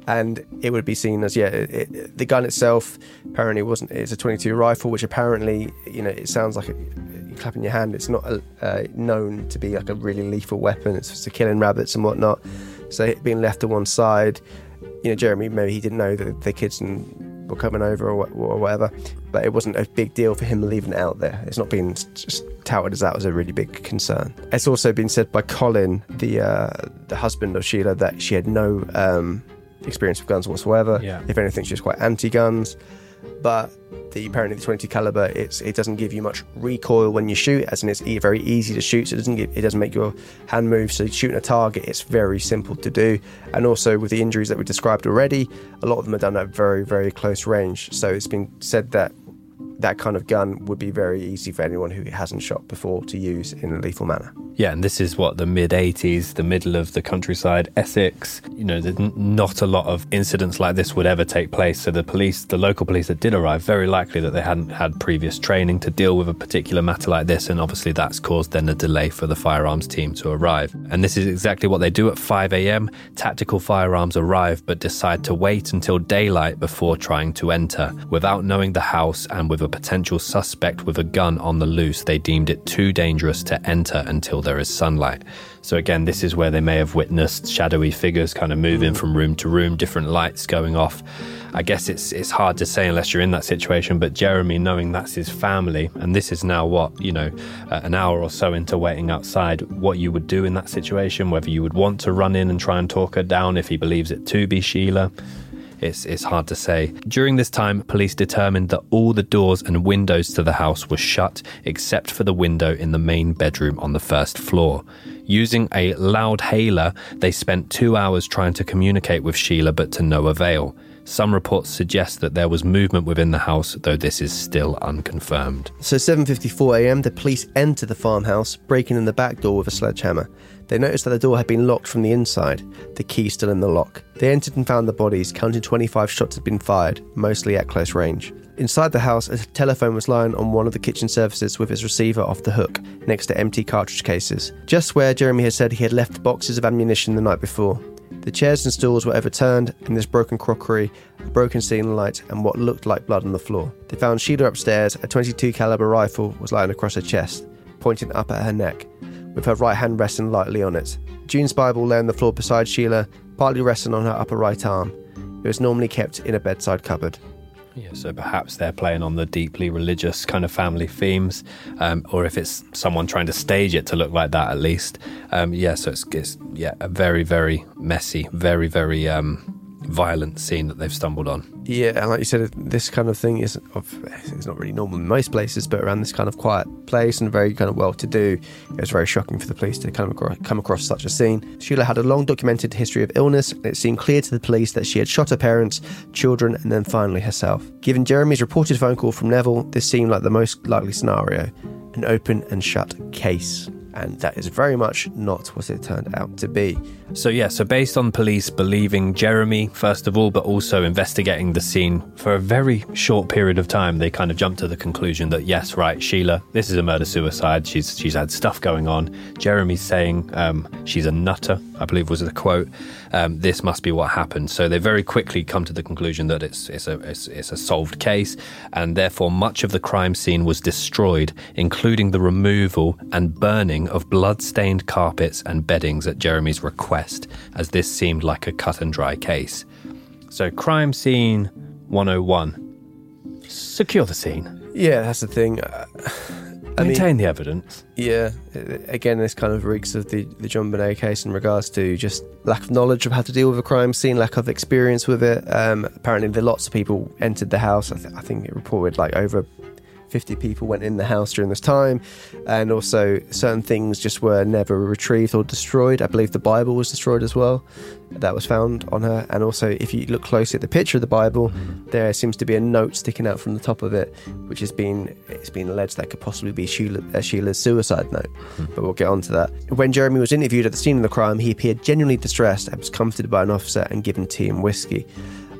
Speaker 5: And it would be seen as yeah it, it, the gun itself apparently wasn't it's a 22 rifle which apparently you know it sounds like a, you clap in your hand. It's not uh, known to be like a really lethal weapon. It's for killing rabbits and whatnot. So it being left to one side you know jeremy maybe he didn't know that the kids and were coming over or, or whatever. But it wasn't a big deal for him leaving it out there. It's not been touted as that was a really big concern. It's also been said by Colin, the uh, the husband of Sheila, that she had no um, experience with guns whatsoever.
Speaker 6: Yeah.
Speaker 5: If anything, she was quite anti-guns. But the apparently the 20 caliber, it's it doesn't give you much recoil when you shoot, as in it's very easy to shoot. So it doesn't give, it doesn't make your hand move. So shooting a target, it's very simple to do. And also with the injuries that we described already, a lot of them are done at very very close range. So it's been said that that kind of gun would be very easy for anyone who hasn't shot before to use in a lethal manner.
Speaker 6: Yeah, and this is what the mid 80s, the middle of the countryside, Essex. You know, there's not a lot of incidents like this would ever take place. So the police, the local police that did arrive, very likely that they hadn't had previous training to deal with a particular matter like this. And obviously that's caused then a delay for the firearms team to arrive. And this is exactly what they do at 5 a.m. Tactical firearms arrive, but decide to wait until daylight before trying to enter. Without knowing the house and with a potential suspect with a gun on the loose, they deemed it too dangerous to enter until there is sunlight. So, again, this is where they may have witnessed shadowy figures kind of moving from room to room, different lights going off. I guess it's it's hard to say unless you're in that situation. But Jeremy, knowing that's his family, and this is now what you know, uh, an hour or so into waiting outside, what you would do in that situation, whether you would want to run in and try and talk her down if he believes it to be Sheila. It's, it's hard to say. During this time, police determined that all the doors and windows to the house were shut except for the window in the main bedroom on the first floor. Using a loud hailer, they spent two hours trying to communicate with Sheila, but to no avail. Some reports suggest that there was movement within the house, though this is still unconfirmed.
Speaker 5: So 7:54 a.m. the police enter the farmhouse, breaking in the back door with a sledgehammer. They noticed that the door had been locked from the inside, the key still in the lock. They entered and found the bodies, counting 25 shots had been fired, mostly at close range. Inside the house, a telephone was lying on one of the kitchen surfaces with its receiver off the hook, next to empty cartridge cases, just where Jeremy had said he had left boxes of ammunition the night before. The chairs and stools were overturned, and there's broken crockery, a broken ceiling light, and what looked like blood on the floor. They found Sheila upstairs. A 22 caliber rifle was lying across her chest, pointing up at her neck, with her right hand resting lightly on it. June's Bible lay on the floor beside Sheila, partly resting on her upper right arm. It was normally kept in a bedside cupboard.
Speaker 6: Yeah, so perhaps they're playing on the deeply religious kind of family themes, um, or if it's someone trying to stage it to look like that at least. Um, yeah, so it's, it's yeah a very very messy, very very um, violent scene that they've stumbled on.
Speaker 5: Yeah, and like you said, this kind of thing is it's not really normal in most places, but around this kind of quiet place and very kind of well to do, it was very shocking for the police to kind of come across such a scene. Sheila had a long documented history of illness, and it seemed clear to the police that she had shot her parents, children, and then finally herself. Given Jeremy's reported phone call from Neville, this seemed like the most likely scenario an open and shut case. And that is very much not what it turned out to be.
Speaker 6: So, yeah, so based on police believing Jeremy, first of all, but also investigating the scene for a very short period of time, they kind of jumped to the conclusion that, yes, right, Sheila, this is a murder suicide. She's, she's had stuff going on. Jeremy's saying um, she's a nutter, I believe was the quote. Um, this must be what happened. So they very quickly come to the conclusion that it's, it's, a, it's, it's a solved case, and therefore much of the crime scene was destroyed, including the removal and burning of blood stained carpets and beddings at Jeremy's request, as this seemed like a cut and dry case. So, crime scene 101 secure the scene,
Speaker 5: Yeah, that's the thing. Uh, I mean-
Speaker 6: maintain the evidence.
Speaker 5: Yeah, uh, again, this kind of reeks of the, the JonBenét case in regards to just lack of knowledge of how to deal with a crime scene, lack of experience with it. Um, apparently, there lots of people entered the house. I, th- I think it reported like over 50 people went in the house during this time, and also certain things just were never retrieved or destroyed. I believe the Bible was destroyed as well. That was found on her, and also if you look closely at the picture of the Bible, there seems to be a note sticking out from the top of it, which has been it's been alleged that could possibly be Sheila, uh, Sheila's suicide note. But we'll get on to that. When Jeremy was interviewed at the scene of the crime, he appeared genuinely distressed and was comforted by an officer and given tea and whiskey.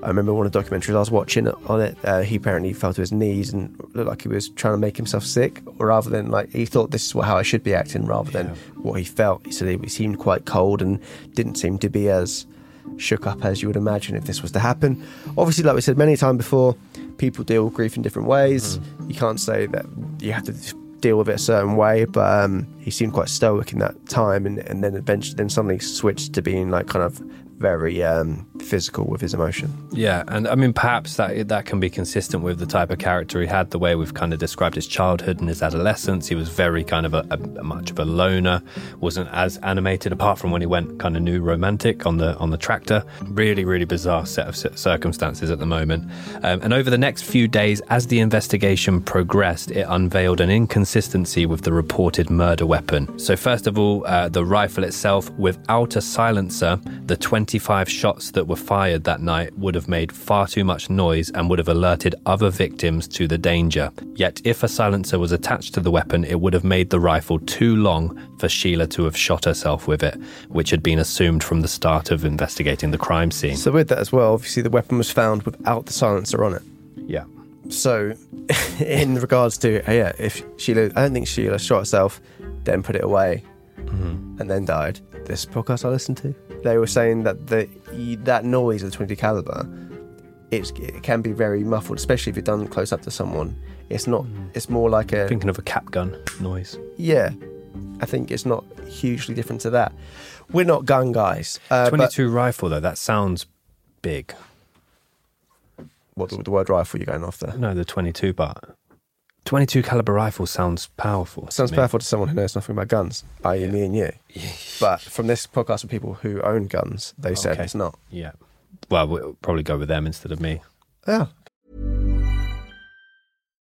Speaker 5: I remember one of the documentaries I was watching on it. Uh, he apparently fell to his knees and looked like he was trying to make himself sick, rather than like he thought this is what, how I should be acting, rather than what he felt. He said he seemed quite cold and didn't seem to be as shook up as you would imagine if this was to happen. Obviously, like we said many times before, people deal with grief in different ways. You can't say that you have to deal with it a certain way, but um, he seemed quite stoic in that time, and, and then eventually, then suddenly switched to being like kind of very um, physical with his emotion.
Speaker 6: Yeah, and I mean, perhaps that that can be consistent with the type of character he had, the way we've kind of described his childhood and his adolescence. He was very kind of a, a, much of a loner, wasn't as animated apart from when he went kind of new romantic on the on the tractor. Really, really bizarre set of circumstances at the moment. Um, and over the next few days, as the investigation progressed, it unveiled an inconsistency with the reported murder weapon. So first of all, uh, the rifle itself, without a silencer, the 25 shots that were fired that night would have made far too much noise and would have alerted other victims to the danger. Yet, if a silencer was attached to the weapon, it would have made the rifle too long for Sheila to have shot herself with it, which had been assumed from the start of investigating the crime scene.
Speaker 5: So with that as well, obviously the weapon was found without the silencer on it.
Speaker 6: yeah.
Speaker 5: So, in regards to uh, yeah, if Sheila, I don't think Sheila shot herself, then put it away, and then died. This podcast I listened to, they were saying that the that noise of the 20 caliber, it's, it can be very muffled, especially if you're done close up to someone. It's not. It's more like a
Speaker 6: Thinking of a cap gun noise.
Speaker 5: yeah. I think it's not hugely different to that. We're not gun guys. Uh, but
Speaker 6: 22 rifle, though, that sounds big.
Speaker 5: what the, the word rifle you're going after?
Speaker 6: No, the 22 part. 22 caliber rifle sounds powerful. to
Speaker 5: Sounds
Speaker 6: me.
Speaker 5: powerful to someone who knows nothing about guns, i.e., me and you. But from this podcast of people who own guns, they said
Speaker 6: Okay.
Speaker 5: it's not.
Speaker 6: Yeah. Well, we'll probably go with them instead of me.
Speaker 5: Yeah.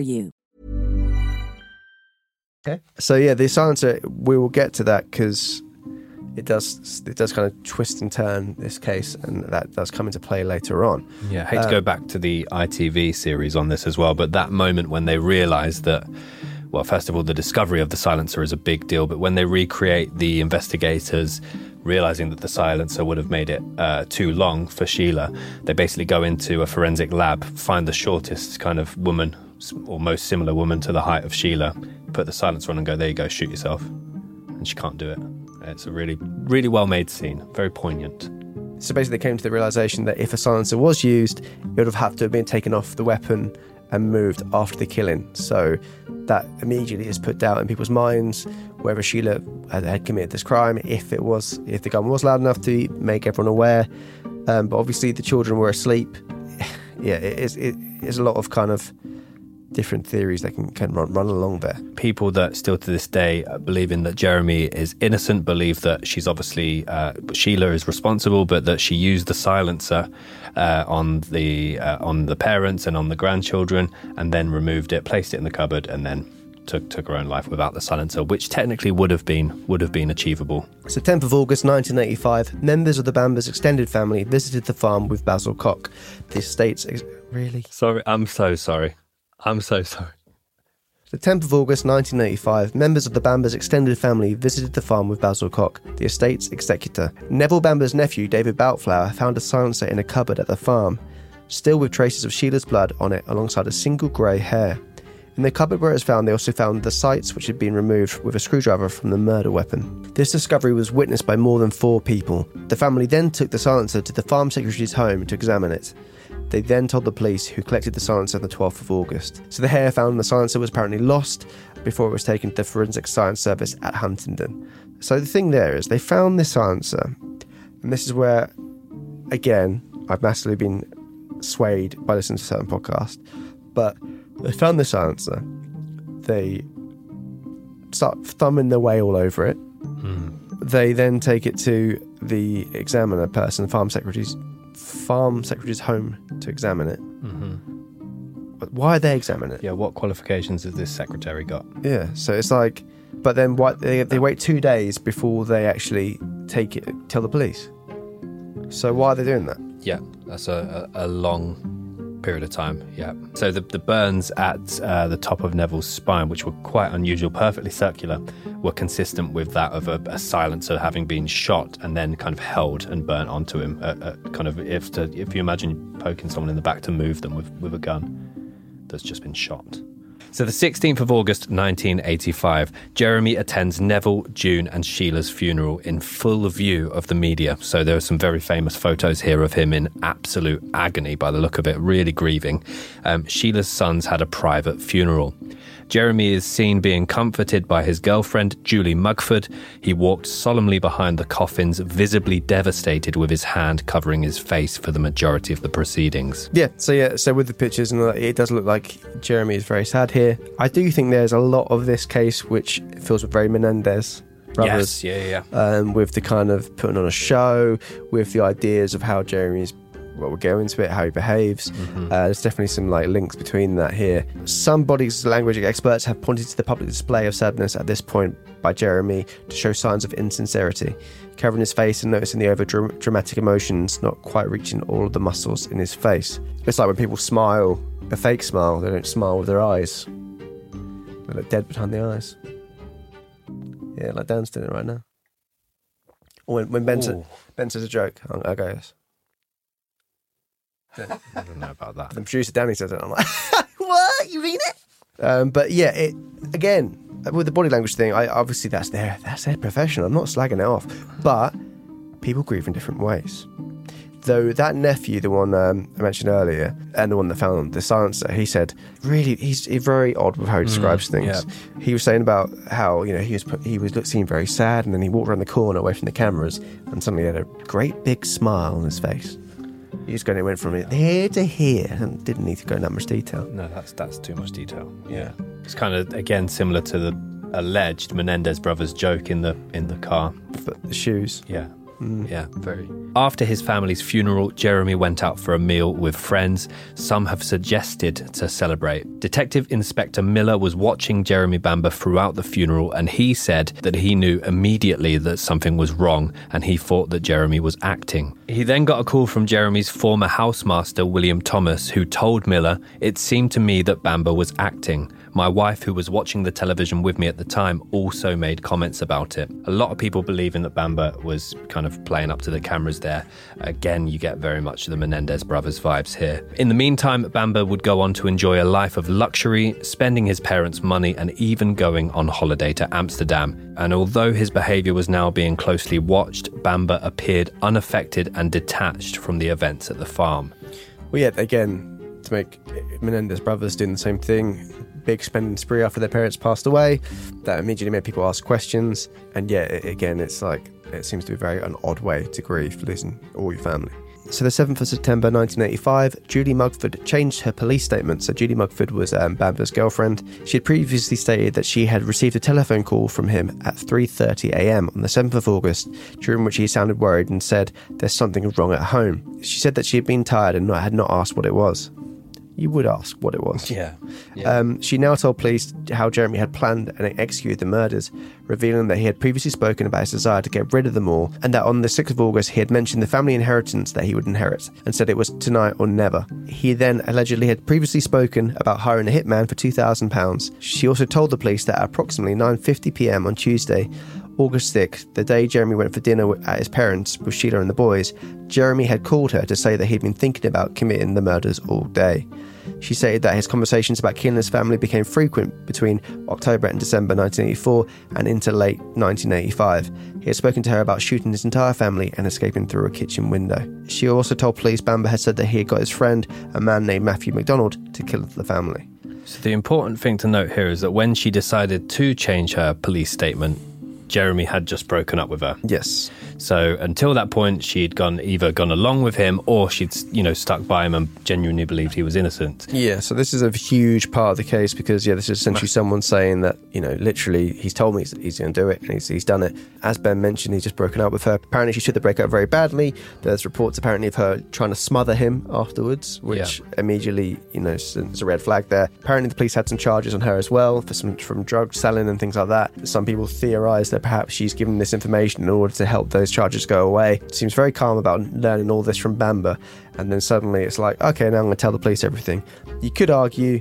Speaker 7: you.
Speaker 5: Okay. So yeah, the silencer. We will get to that because it does it does kind of twist and turn this case, and that does come into play later on.
Speaker 6: Yeah, I hate to go uh, back to the ITV series on this as well, but that moment when they realise that, well, first of all, the discovery of the silencer is a big deal, but when they recreate the investigators realizing that the silencer would have made it uh, too long for Sheila, they basically go into a forensic lab, find the shortest kind of woman or most similar woman to the height of Sheila, put the silencer on and go, there you go, shoot yourself. and she can't do it. It's a really, really well made scene, very poignant.
Speaker 5: So basically, they came to the realization that if a silencer was used, it would have had to have been taken off the weapon and moved after the killing. So that immediately is put doubt in people's minds whether Sheila had, committed this crime, if it was, if the gun was loud enough to make everyone aware. Um, but obviously, the children were asleep. yeah, it is. It is a lot of kind of different theories that can, can run, run along there.
Speaker 6: People that still to this day uh, believing that Jeremy is innocent believe that she's obviously uh, Sheila is responsible, but that she used the silencer uh, on the uh, on the parents and on the grandchildren, and then removed it, placed it in the cupboard, and then took took her own life without the silencer, which technically would have been would have been achievable.
Speaker 5: So, 10th of August 1985, members of the Bambers extended family visited the farm with Basil Cock. The estate's. Ex- really?
Speaker 6: Sorry, I'm so sorry. I'm so sorry.
Speaker 5: The 10th of August 1985, members of the Bambers extended family visited the farm with Basil Cock, the estate's executor. Neville Bamber's nephew, David Boutflower, found a silencer in a cupboard at the farm, still with traces of Sheila's blood on it alongside a single grey hair. In the cupboard where it was found, they also found the sights which had been removed with a screwdriver from the murder weapon. This discovery was witnessed by more than four people. The family then took the silencer to the farm secretary's home to examine it. They then told the police, who collected the silencer on the 12th of August. So the hair found in the silencer was apparently lost before it was taken to the Forensic Science Service at Huntingdon. So the thing there is, they found this silencer, and this is where, again, I've massively been swayed by listening to certain podcasts, but they found this silencer. They start thumbing their way all over it. Hmm. They then take it to the examiner person, farm secretary's farm secretary's home to examine it. Mm-hmm. But why are they examining it?
Speaker 6: Yeah, what qualifications has this secretary got?
Speaker 5: Yeah, so it's like, but then what? They, they wait two days before they actually take it, tell the police. So why are they doing that?
Speaker 6: Yeah, that's a, a, a long period of time. Yeah. So the, the burns at uh, the top of Neville's spine, which were quite unusual, perfectly circular, were consistent with that of a, a silencer having been shot and then kind of held and burnt onto him. Uh, uh, kind of if to, if you imagine poking someone in the back to move them with, with a gun that's just been shot. So, the 16th of August 1985, Jeremy attends Neville, June, and Sheila's funeral in full view of the media. So, there are some very famous photos here of him in absolute agony by the look of it, really grieving. Um, Sheila's sons had a private funeral. Jeremy is seen being comforted by his girlfriend, Julie Mugford. He walked solemnly behind the coffins, visibly devastated with his hand covering his face for the majority of the proceedings.
Speaker 5: Yeah, so yeah, so with the pictures and all that, it does look like Jeremy is very sad here. I do think there's a lot of this case which feels very Menendez brothers.
Speaker 6: Yes, yeah, yeah.
Speaker 5: um, with the kind of putting on a show, with the ideas of how Jeremy's well, we'll go into it, how he behaves. Uh, there's definitely some like links between that here. Some body language experts have pointed to the public display of sadness at this point by Jeremy to show signs of insincerity, covering his face and noticing the over dramatic emotions not quite reaching all of the muscles in his face. It's like when people smile, a fake smile, they don't smile with their eyes. They look dead behind the eyes. Yeah, like Dan's doing it right now. Or when, when Ben, sa- ben says a joke, I'll go, yes.
Speaker 6: I don't know about that.
Speaker 5: the producer Danny says it. I'm like, what? You mean it? Um, but yeah, it again with the body language thing. I obviously that's their that's their profession. I'm not slagging it off, but people grieve in different ways. Though that nephew, the one um, I mentioned earlier, and the one that found the silencer, he said really he's very odd with how he describes things.
Speaker 6: yeah.
Speaker 5: He was saying about how you know he was put, he was seemed very sad, and then he walked around the corner away from the cameras, and suddenly he had a great big smile on his face. He just kind of went from here to here and didn't need to go in that much detail.
Speaker 6: No, that's that's too much detail. Yeah, it's kind of again similar to the alleged Menendez brothers joke in the in the car.
Speaker 5: But the shoes.
Speaker 6: Yeah. Mm. Yeah, very. After his family's funeral, Jeremy went out for a meal with friends. Some have suggested to celebrate. Detective Inspector Miller was watching Jeremy Bamber throughout the funeral, and he said that he knew immediately that something was wrong and he thought that Jeremy was acting. He then got a call from Jeremy's former housemaster, William Thomas, who told Miller, It seemed to me that Bamber was acting. My wife, who was watching the television with me at the time, also made comments about it. A lot of people believing that Bamber was kind of playing up to the cameras there. Again, you get very much the Menendez brothers vibes here. In the meantime, Bamber would go on to enjoy a life of luxury, spending his parents' money and even going on holiday to Amsterdam. And although his behavior was now being closely watched, Bamber appeared unaffected and detached from the events at the farm.
Speaker 5: Well, yeah, again, to make Menendez brothers doing the same thing. Big spending spree after their parents passed away. That immediately made people ask questions. And yeah, again, it's like, it seems to be very an odd way to grieve, losing all your family. So, the 7th of September 1985, Julie Mugford changed her police statement. So, Julie Mugford was um, Bamber's girlfriend. She had previously stated that she had received a telephone call from him at 3:30 a.m. on the 7th of August, during which he sounded worried and said there's something wrong at home. She said that she had been tired and not, had not asked what it was. You would ask what it was.
Speaker 6: Yeah.
Speaker 5: Um, she now told police how Jeremy had planned and executed the murders, revealing that he had previously spoken about his desire to get rid of them all, and that on the 6th of August he had mentioned the family inheritance that he would inherit, and said it was tonight or never. He then allegedly had previously spoken about hiring a hitman for £2,000. She also told the police that at approximately 9:50 p.m. on Tuesday, August 6th, the day Jeremy went for dinner at his parents' with Sheila and the boys, Jeremy had called her to say that he'd been thinking about committing the murders all day. She stated that his conversations about his family became frequent between October and December 1984 and into late 1985. He had spoken to her about shooting his entire family and escaping through a kitchen window. She also told police Bamber had said that he had got his friend, a man named Matthew McDonald, to kill the family.
Speaker 6: So the important thing to note here is that when she decided to change her police statement, Jeremy had just broken up with her.
Speaker 5: Yes.
Speaker 6: So until that point, she'd gone either gone along with him or she'd you know stuck by him and genuinely believed he was innocent.
Speaker 5: Yeah, so this is a huge part of the case because yeah, this is essentially someone saying that you know literally he's told me he's, he's going to do it and he's, he's done it. As Ben mentioned, he's just broken up with her. Apparently, she took the breakup very badly. There's reports apparently of her trying to smother him afterwards, which immediately you know sends a red flag there. Apparently, the police had some charges on her as well for some from drug selling and things like that. Some people theorise that perhaps she's given this information in order to help those charges go away. Seems very calm about learning all this from Bamber, and then suddenly it's like, okay, now I'm going to tell the police everything. You could argue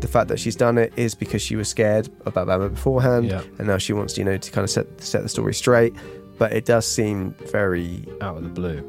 Speaker 5: the fact that she's done it is because she was scared about Bamber beforehand,
Speaker 6: Yeah.
Speaker 5: and now she wants, you know, to kind of set set the story straight. But it does seem very,
Speaker 6: Out of the blue.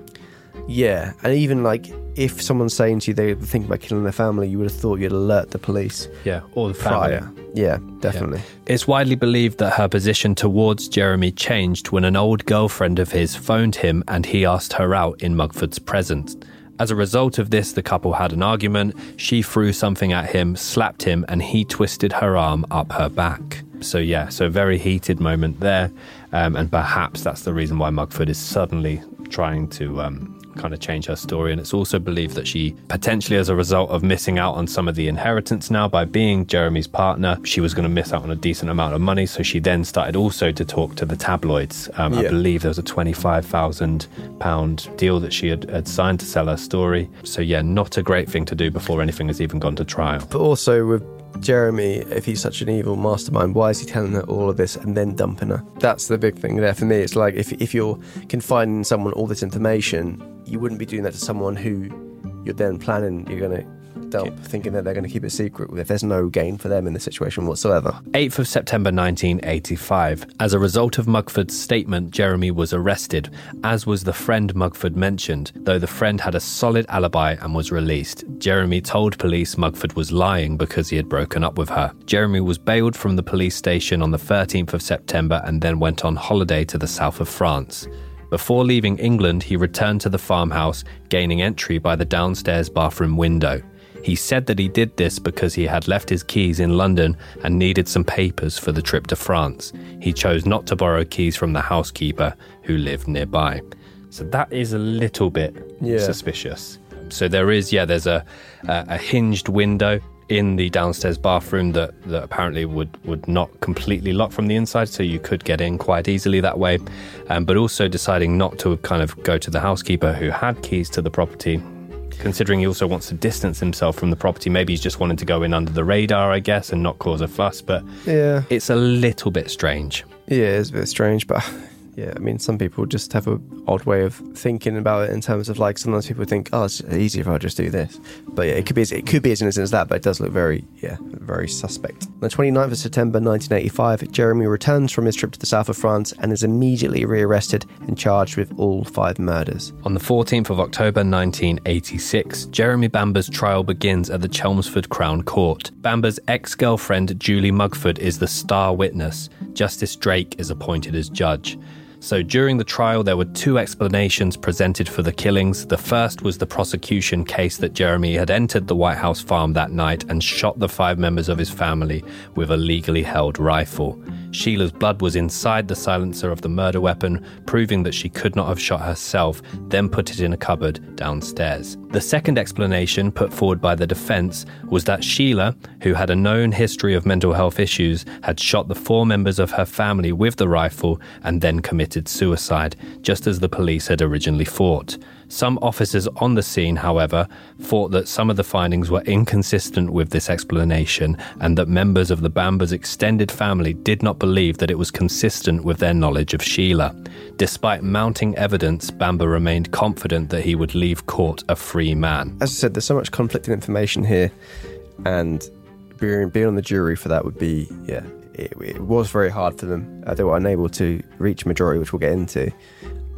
Speaker 5: Yeah. And even like if someone's saying to you they were thinking about killing their family, you would have thought you'd alert the police
Speaker 6: Yeah, or the family.
Speaker 5: prior. Yeah, definitely.
Speaker 6: It's widely believed that her position towards Jeremy changed when an old girlfriend of his phoned him and he asked her out in Mugford's presence. As a result of this, the couple had an argument. She threw something at him, slapped him, and he twisted her arm up her back. So, yeah, so very heated moment there. Um, and perhaps that's the reason why Mugford is suddenly trying to um, kind of change her story. And it's also believed that she, potentially as a result of missing out on some of the inheritance now by being Jeremy's partner, she was going to miss out on a decent amount of money. So she then started also to talk to the tabloids. Um, I believe there was a £25,000 deal that she had, had signed to sell her story. So, yeah, not a great thing to do before anything has even gone to trial.
Speaker 5: But also with Jeremy, if he's such an evil mastermind, why is he telling her all of this and then dumping her? That's the big thing there for me. It's like if if you're confiding someone all this information, you wouldn't be doing that to someone who you're then planning you're going to dump, thinking that they're going to keep it secret if there's no gain for them in the situation whatsoever.
Speaker 6: 8th of September 1985. As a result of Mugford's statement, Jeremy was arrested, as was the friend Mugford mentioned, though the friend had a solid alibi and was released. Jeremy told police Mugford was lying because he had broken up with her. Jeremy was bailed from the police station on the 13th of September and then went on holiday to the south of France. Before leaving England, he returned to the farmhouse, gaining entry by the downstairs bathroom window. He said that he did this because he had left his keys in London and needed some papers for the trip to France. He chose not to borrow keys from the housekeeper who lived nearby. So that is a little bit
Speaker 5: Yeah.
Speaker 6: suspicious. So there is, yeah, there's a, a, a hinged window in the downstairs bathroom that, that apparently would, would not completely lock from the inside, so you could get in quite easily that way. Um, but also deciding not to kind of go to the housekeeper who had keys to the property, considering he also wants to distance himself from the property. Maybe he's just wanting to go in under the radar, I guess, and not cause a fuss. But
Speaker 5: Yeah.
Speaker 6: it's a little bit strange.
Speaker 5: Yeah, it's a bit strange, but Yeah, I mean, some people just have a odd way of thinking about it in terms of like sometimes people think, oh, it's easier if I just do this. But yeah, it could be as, it could be as innocent as that, but it does look very yeah very suspect. On the 29th of September 1985, Jeremy returns from his trip to the south of France and is immediately rearrested and charged with all five murders.
Speaker 6: On the 14th of October 1986, Jeremy Bamber's trial begins at the Chelmsford Crown Court. Bamber's ex girlfriend, Julie Mugford, is the star witness. Justice Drake is appointed as judge. So during the trial, there were two explanations presented for the killings. The first was the prosecution case that Jeremy had entered the White House farm that night and shot the five members of his family with a legally held rifle. Sheila's blood was inside the silencer of the murder weapon, proving that she could not have shot herself, then put it in a cupboard downstairs. The second explanation put forward by the defense was that Sheila, who had a known history of mental health issues, had shot the four members of her family with the rifle and then committed suicide, just as the police had originally thought. Some officers on the scene, however, thought that some of the findings were inconsistent with this explanation and that members of the Bambers' extended family did not believe that it was consistent with their knowledge of Sheila. Despite mounting evidence, Bamber remained confident that he would leave court a free man.
Speaker 5: As I said, there's so much conflicting information here, and being on the jury for that would be, yeah, it, it was very hard for them. Uh, they were unable to reach a majority, which we'll get into.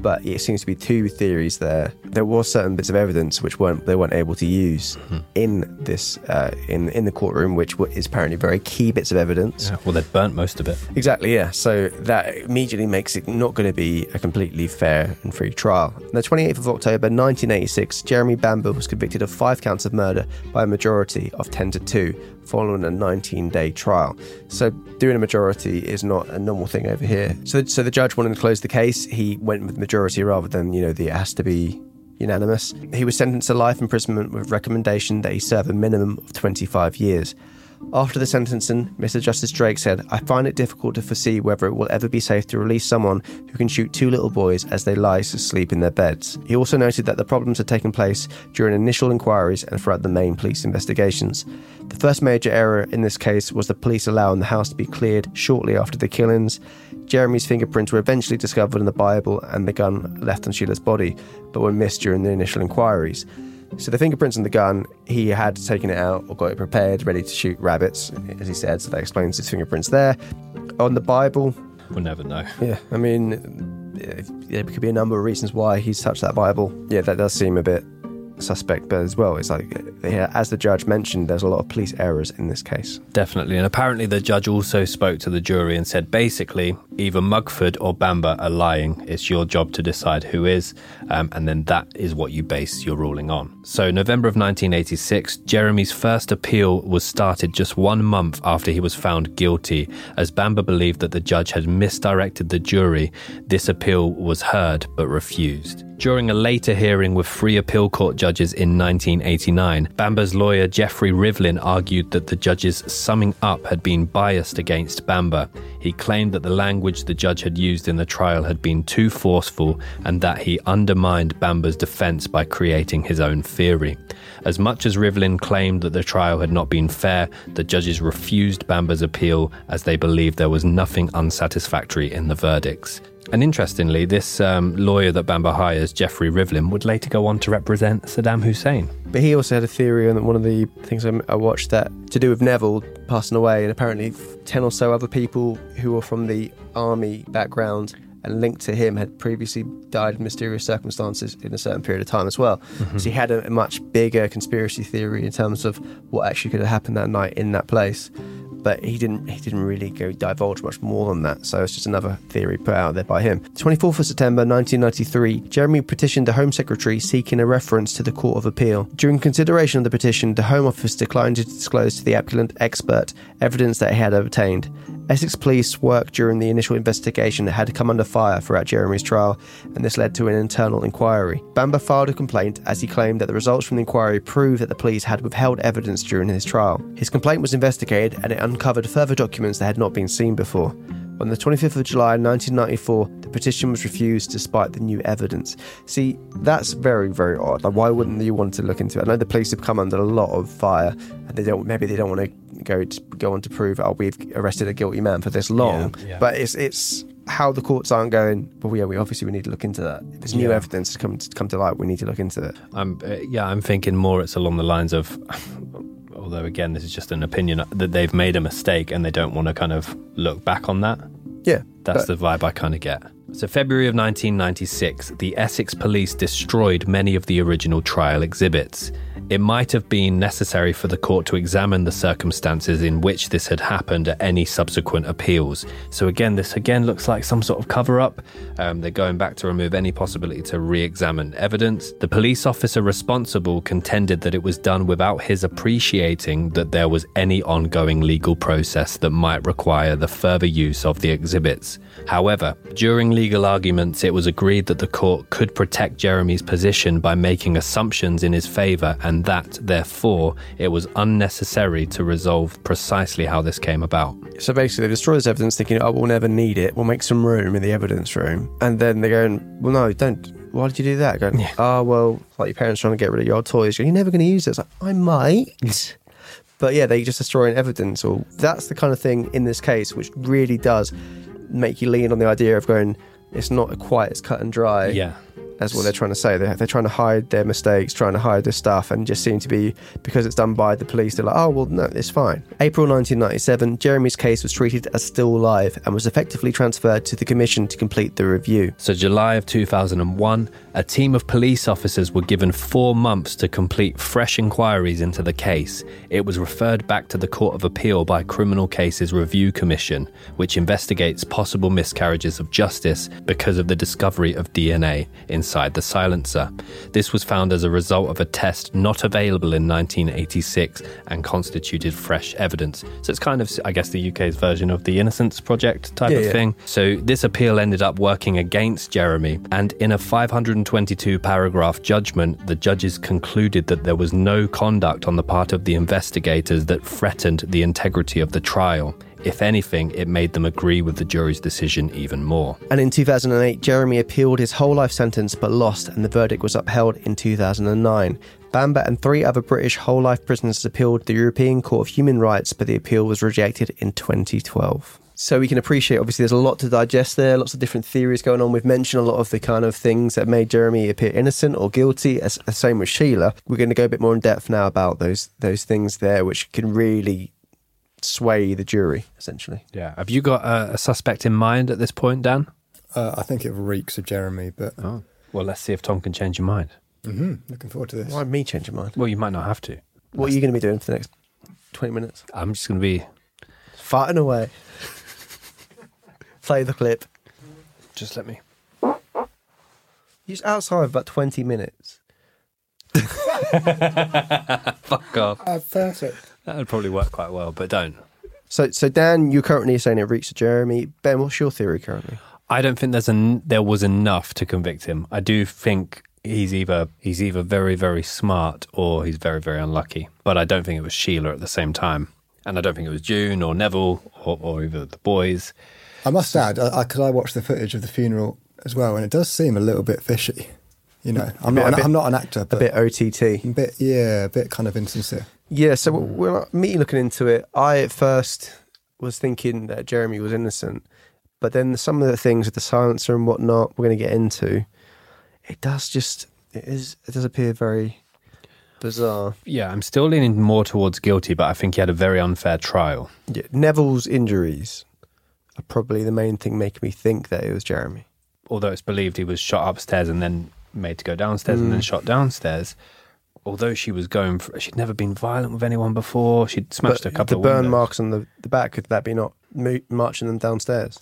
Speaker 5: But it seems to be two theories there. There was certain bits of evidence which weren't they weren't able to use in this uh, in in the courtroom, which is apparently very key bits of evidence.
Speaker 6: Yeah, well, they'd burnt most of it.
Speaker 5: Exactly, yeah. So that immediately makes it not going to be a completely fair and free trial. On the 28th of October 1986, Jeremy Bamber was convicted of five counts of murder by a majority of 10 to 2 following a 19 day trial. So doing a majority is not a normal thing over here. So, so the judge wanted to close the case. He went with majority rather than, you know, the has to be unanimous. He was sentenced to life imprisonment with recommendation that he serve a minimum of 25 years. After the sentencing, Mr. Justice Drake said, I find it difficult to foresee whether it will ever be safe to release someone who can shoot two little boys as they lie asleep in their beds. He also noted that the problems had taken place during initial inquiries and throughout the main police investigations. The first major error in this case was the police allowing the house to be cleared shortly after the killings. Jeremy's fingerprints were eventually discovered in the Bible and the gun left on Sheila's body, but were missed during the initial inquiries. So the fingerprints on the gun, he had taken it out or got it prepared, ready to shoot rabbits, as he said. So that explains his fingerprints there. On the Bible,
Speaker 6: We'll never know.
Speaker 5: yeah, I mean, there could be a number of reasons why he's touched that Bible. Yeah, that does seem a bit suspect, but as well, it's like, as the judge mentioned, there's a lot of police errors in this case.
Speaker 6: Definitely. And apparently, the judge also spoke to the jury and said basically, either Mugford or Bamber are lying. It's your job to decide who is. Um, and then that is what you base your ruling on. So, November of 1986, Jeremy's first appeal was started just one month after he was found guilty. As Bamber believed that the judge had misdirected the jury, this appeal was heard but refused. During a later hearing with three appeal court judges in 1989, Bamber's lawyer Geoffrey Rivlin argued that the judge's summing up had been biased against Bamber. He claimed that the language the judge had used in the trial had been too forceful and that he undermined Bamber's defense by creating his own theory. As much as Rivlin claimed that the trial had not been fair, the judges refused Bamber's appeal as they believed there was nothing unsatisfactory in the verdicts. And interestingly, this um, lawyer that Bamber hires, Geoffrey Rivlin, would later go on to represent Saddam Hussein.
Speaker 5: But he also had a theory on one of the things I watched that to do with Neville passing away, and apparently 10 or so other people who were from the army background and linked to him had previously died in mysterious circumstances in a certain period of time as well. So he had a, a much bigger conspiracy theory in terms of what actually could have happened that night in that place. But he didn't. He didn't really go divulge much more than that. So it's just another theory put out there by him. 24th of September 1993, Jeremy petitioned the Home Secretary seeking a reference to the Court of Appeal. During consideration of the petition, the Home Office declined to disclose to the applicant expert evidence that he had obtained. Essex Police work during the initial investigation had come under fire throughout Jeremy's trial, and this led to an internal inquiry. Bamber filed a complaint as he claimed that the results from the inquiry proved that the police had withheld evidence during his trial. His complaint was investigated and it uncovered further documents that had not been seen before. On the 25th of July 1994, the petition was refused despite the new evidence. See, that's very, very odd. Like, why wouldn't you want to look into it? I know the police have come under a lot of fire, and they don't. Maybe they don't want to go to, go on to prove, oh, we've arrested a guilty man for this long.
Speaker 6: Yeah, yeah.
Speaker 5: But it's it's. how the courts aren't going. Well, yeah, we obviously we need to look into that. If there's new
Speaker 6: Yeah.
Speaker 5: evidence to come to come to light, we need to look into it.
Speaker 6: I'm uh, yeah, I'm thinking more. It's along the lines of, although again, this is just an opinion that they've made a mistake and they don't want to kind of look back on that.
Speaker 5: Yeah,
Speaker 6: That's
Speaker 5: but-
Speaker 6: the vibe I kind of get. So, February of 1996, the Essex police destroyed many of the original trial exhibits. It might have been necessary for the court to examine the circumstances in which this had happened at any subsequent appeals. So, again, this again looks like some sort of cover up. Um, they're going back to remove any possibility to re examine evidence. The police officer responsible contended that it was done without his appreciating that there was any ongoing legal process that might require the further use of the exhibits. However, during legal arguments, it was agreed that the court could protect Jeremy's position by making assumptions in his favour, and that, therefore, it was unnecessary to resolve precisely how this came about.
Speaker 5: So basically, they destroy this evidence, thinking, "Oh, we'll never need it. We'll make some room in the evidence room." And then they're going, "Well, no, don't. Why did you do that?" Going, "Oh, well, like your parents trying to get rid of your old toys. You're never going to use it." It's like, I might. But yeah, they just destroying evidence, or that's the kind of thing in this case which really does make you lean on the idea of going, it's not quite as cut and dry.
Speaker 6: Yeah.
Speaker 5: That's what they're trying to say. They're, they're trying to hide their mistakes, trying to hide this stuff, and just seem to be, because it's done by the police, they're like, oh, well, no, it's fine. April 1997, Jeremy's case was treated as still live and was effectively transferred to the commission to complete the review.
Speaker 6: So, July of 2001, a team of police officers were given four months to complete fresh inquiries into the case. It was referred back to the Court of Appeal by Criminal Cases Review Commission, which investigates possible miscarriages of justice because of the discovery of DNA inside the silencer. This was found as a result of a test not available in 1986 and constituted fresh evidence. So, it's kind of, I guess, the UK's version of the Innocence Project type
Speaker 5: Yeah,
Speaker 6: of
Speaker 5: yeah.
Speaker 6: thing. So this appeal ended up working against Jeremy, and in a 522 paragraph judgment, the judges concluded that there was no conduct on the part of the investigators that threatened the integrity of the trial. If anything, it made them agree with the jury's decision even more.
Speaker 5: And in 2008, Jeremy appealed his whole life sentence but lost, and the verdict was upheld in 2009. Bamber and three other British whole life prisoners appealed to the European Court of Human Rights, but the appeal was rejected in 2012. So we can appreciate, obviously, there's a lot to digest there, lots of different theories going on. We've mentioned a lot of the kind of things that made Jeremy appear innocent or guilty, as, as same with Sheila. We're going to go a bit more in depth now about those those things there, which can really sway the jury, essentially.
Speaker 6: Yeah. Have you got a, a suspect in mind at this point, Dan?
Speaker 1: Uh, I think it reeks of Jeremy, but
Speaker 6: Oh. Well, let's see if Tom can change your mind.
Speaker 1: mhm, looking forward to this.
Speaker 5: Why me change your mind?
Speaker 6: Well, you might not have to.
Speaker 5: What are you going to be doing for the next 20 minutes?
Speaker 6: I'm just going to be.
Speaker 5: Farting away. Play the clip.
Speaker 6: Just let me.
Speaker 5: He's outside for about 20 minutes.
Speaker 6: Fuck off.
Speaker 1: Uh, perfect.
Speaker 6: That would probably work quite well, but don't.
Speaker 5: So, so Dan, you're currently saying it reached Jeremy. Ben, what's your theory currently?
Speaker 6: I don't think there's an there was enough to convict him. I do think he's either he's either very very smart or he's very very unlucky. But I don't think it was Sheila at the same time, and I don't think it was June or Neville or, or either the boys.
Speaker 1: I must add, because I, 'cause I watched the footage of the funeral as well, and it does seem a little bit fishy. You know, I'm
Speaker 5: bit-
Speaker 1: not,
Speaker 5: a bit-
Speaker 1: I'm not an actor,
Speaker 5: A bit OTT.
Speaker 1: a bit, yeah, a bit kind of insincere.
Speaker 5: Yeah, so when me looking into it, I at first was thinking that Jeremy was innocent, but then some of the things with the silencer and whatnot we're going to get into, it does just it is it does appear very bizarre.
Speaker 6: Yeah, I'm still leaning more towards guilty, but I think he had a very unfair trial.
Speaker 5: Yeah, Neville's injuries are probably the main thing making me think that it was Jeremy.
Speaker 6: Although it's believed he was shot upstairs and then made to go downstairs and then mm. shot downstairs. Although she was going, for, she'd never been violent with anyone before. She'd smashed a
Speaker 5: But
Speaker 6: couple
Speaker 5: the
Speaker 6: of
Speaker 5: burn
Speaker 6: windows.
Speaker 5: marks on the, the back could that be not marching them downstairs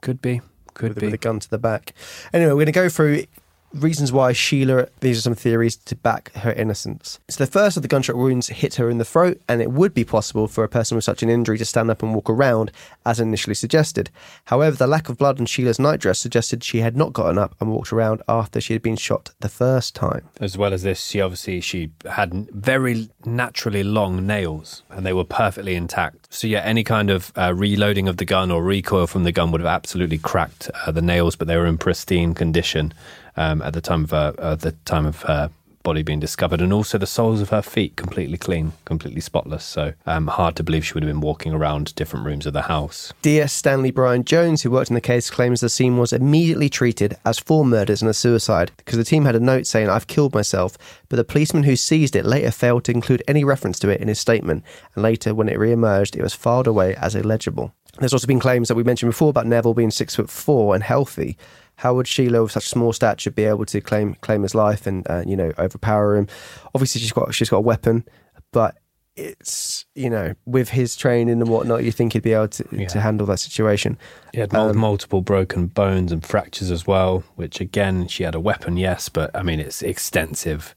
Speaker 6: Could be, could
Speaker 5: with,
Speaker 6: be.
Speaker 5: with a gun to the back? Anyway, we're going to go through reasons why Sheila. These are some theories to back her innocence. So the first of the gunshot wounds hit her in the throat, and it would be possible for a person with such an injury to stand up and walk around, as initially suggested. However, the lack of blood on Sheila's nightdress suggested she had not gotten up and walked around after she had been shot the first time.
Speaker 6: As well as this, she obviously she had very naturally long nails, and they were perfectly intact. So yeah, any kind of uh, reloading of the gun or recoil from the gun would have absolutely cracked uh, the nails, but they were in pristine condition um, at the time of uh, uh, the time of her body being discovered, and also the soles of her feet completely clean, completely spotless. So um, hard to believe she would have been walking around different rooms of the house.
Speaker 5: DS Stanley Brian Jones, who worked in the case, claims the scene was immediately treated as four murders and a suicide because the team had a note saying, I've killed myself, but the policeman who seized it later failed to include any reference to it in his statement, and later, when it re emerged, it was filed away as illegible. There's also been claims that we mentioned before about Neville being six foot four and healthy. How would Sheila, with such small stature, be able to claim claim his life and uh, you know overpower him? Obviously, she's got she's got a weapon, but it's you know with his training and whatnot, you think he'd be able to,
Speaker 6: Yeah.
Speaker 5: to handle that situation.
Speaker 6: She had
Speaker 5: Um,
Speaker 6: multiple broken bones and fractures as well, which again, she had a weapon, yes, but I mean, it's extensive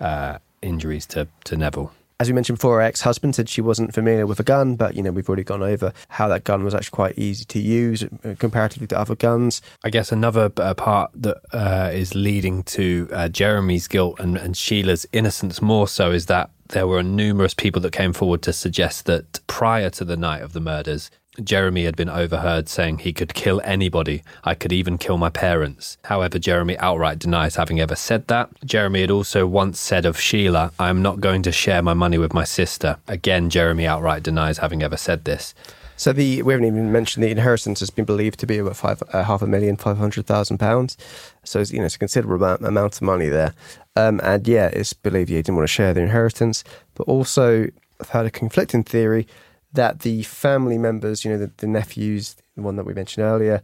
Speaker 6: uh, injuries to, to Neville.
Speaker 5: As we mentioned before, her ex-husband said she wasn't familiar with a gun, but you know we've already gone over how that gun was actually quite easy to use uh, comparatively to other guns.
Speaker 6: I guess another uh, part that uh, is leading to uh, Jeremy's guilt and, and Sheila's innocence more so is that there were numerous people that came forward to suggest that prior to the night of the murders, Jeremy had been overheard saying he could kill anybody. I could even kill my parents. However, Jeremy outright denies having ever said that. Jeremy had also once said of Sheila, I am not going to share my money with my sister. Again, Jeremy outright denies having ever said this.
Speaker 5: So the we haven't even mentioned the inheritance has been believed to be about five uh, half a million, five hundred thousand pounds. So it's, you know it's a considerable amount, amount of money there. Um, and yeah, it's believed he didn't want to share the inheritance, but also I've had a conflicting theory that the family members, you know, the, the nephews, the one that we mentioned earlier,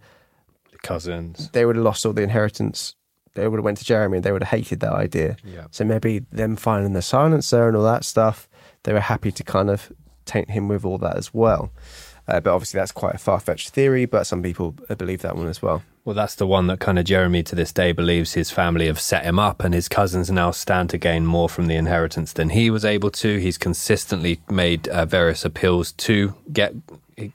Speaker 5: the
Speaker 6: Cousins.
Speaker 5: they would have lost all the inheritance. They would have went to Jeremy and they would have hated that idea.
Speaker 6: Yeah.
Speaker 5: So maybe them finding the silencer and all that stuff, they were happy to kind of taint him with all that as well. Uh, but obviously, that's quite a far fetched theory, but some people believe that one as well.
Speaker 6: Well, that's the one that kind of Jeremy to this day believes his family have set him up, and his cousins now stand to gain more from the inheritance than he was able to. He's consistently made uh, various appeals to get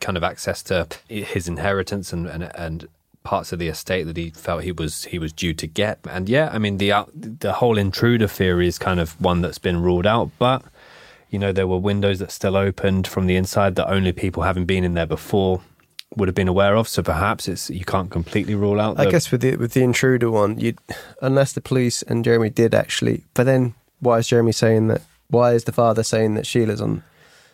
Speaker 6: kind of access to his inheritance and, and and parts of the estate that he felt he was he was due to get. And yeah, I mean the out- the whole intruder theory is kind of one that's been ruled out, but you know there were windows that still opened from the inside that only people having been in there before would have been aware of. So perhaps it's you can't completely rule out.
Speaker 5: I guess with the with the intruder one, you unless the police and Jeremy did actually, but then why is Jeremy saying that? Why is the father saying that Sheila's on?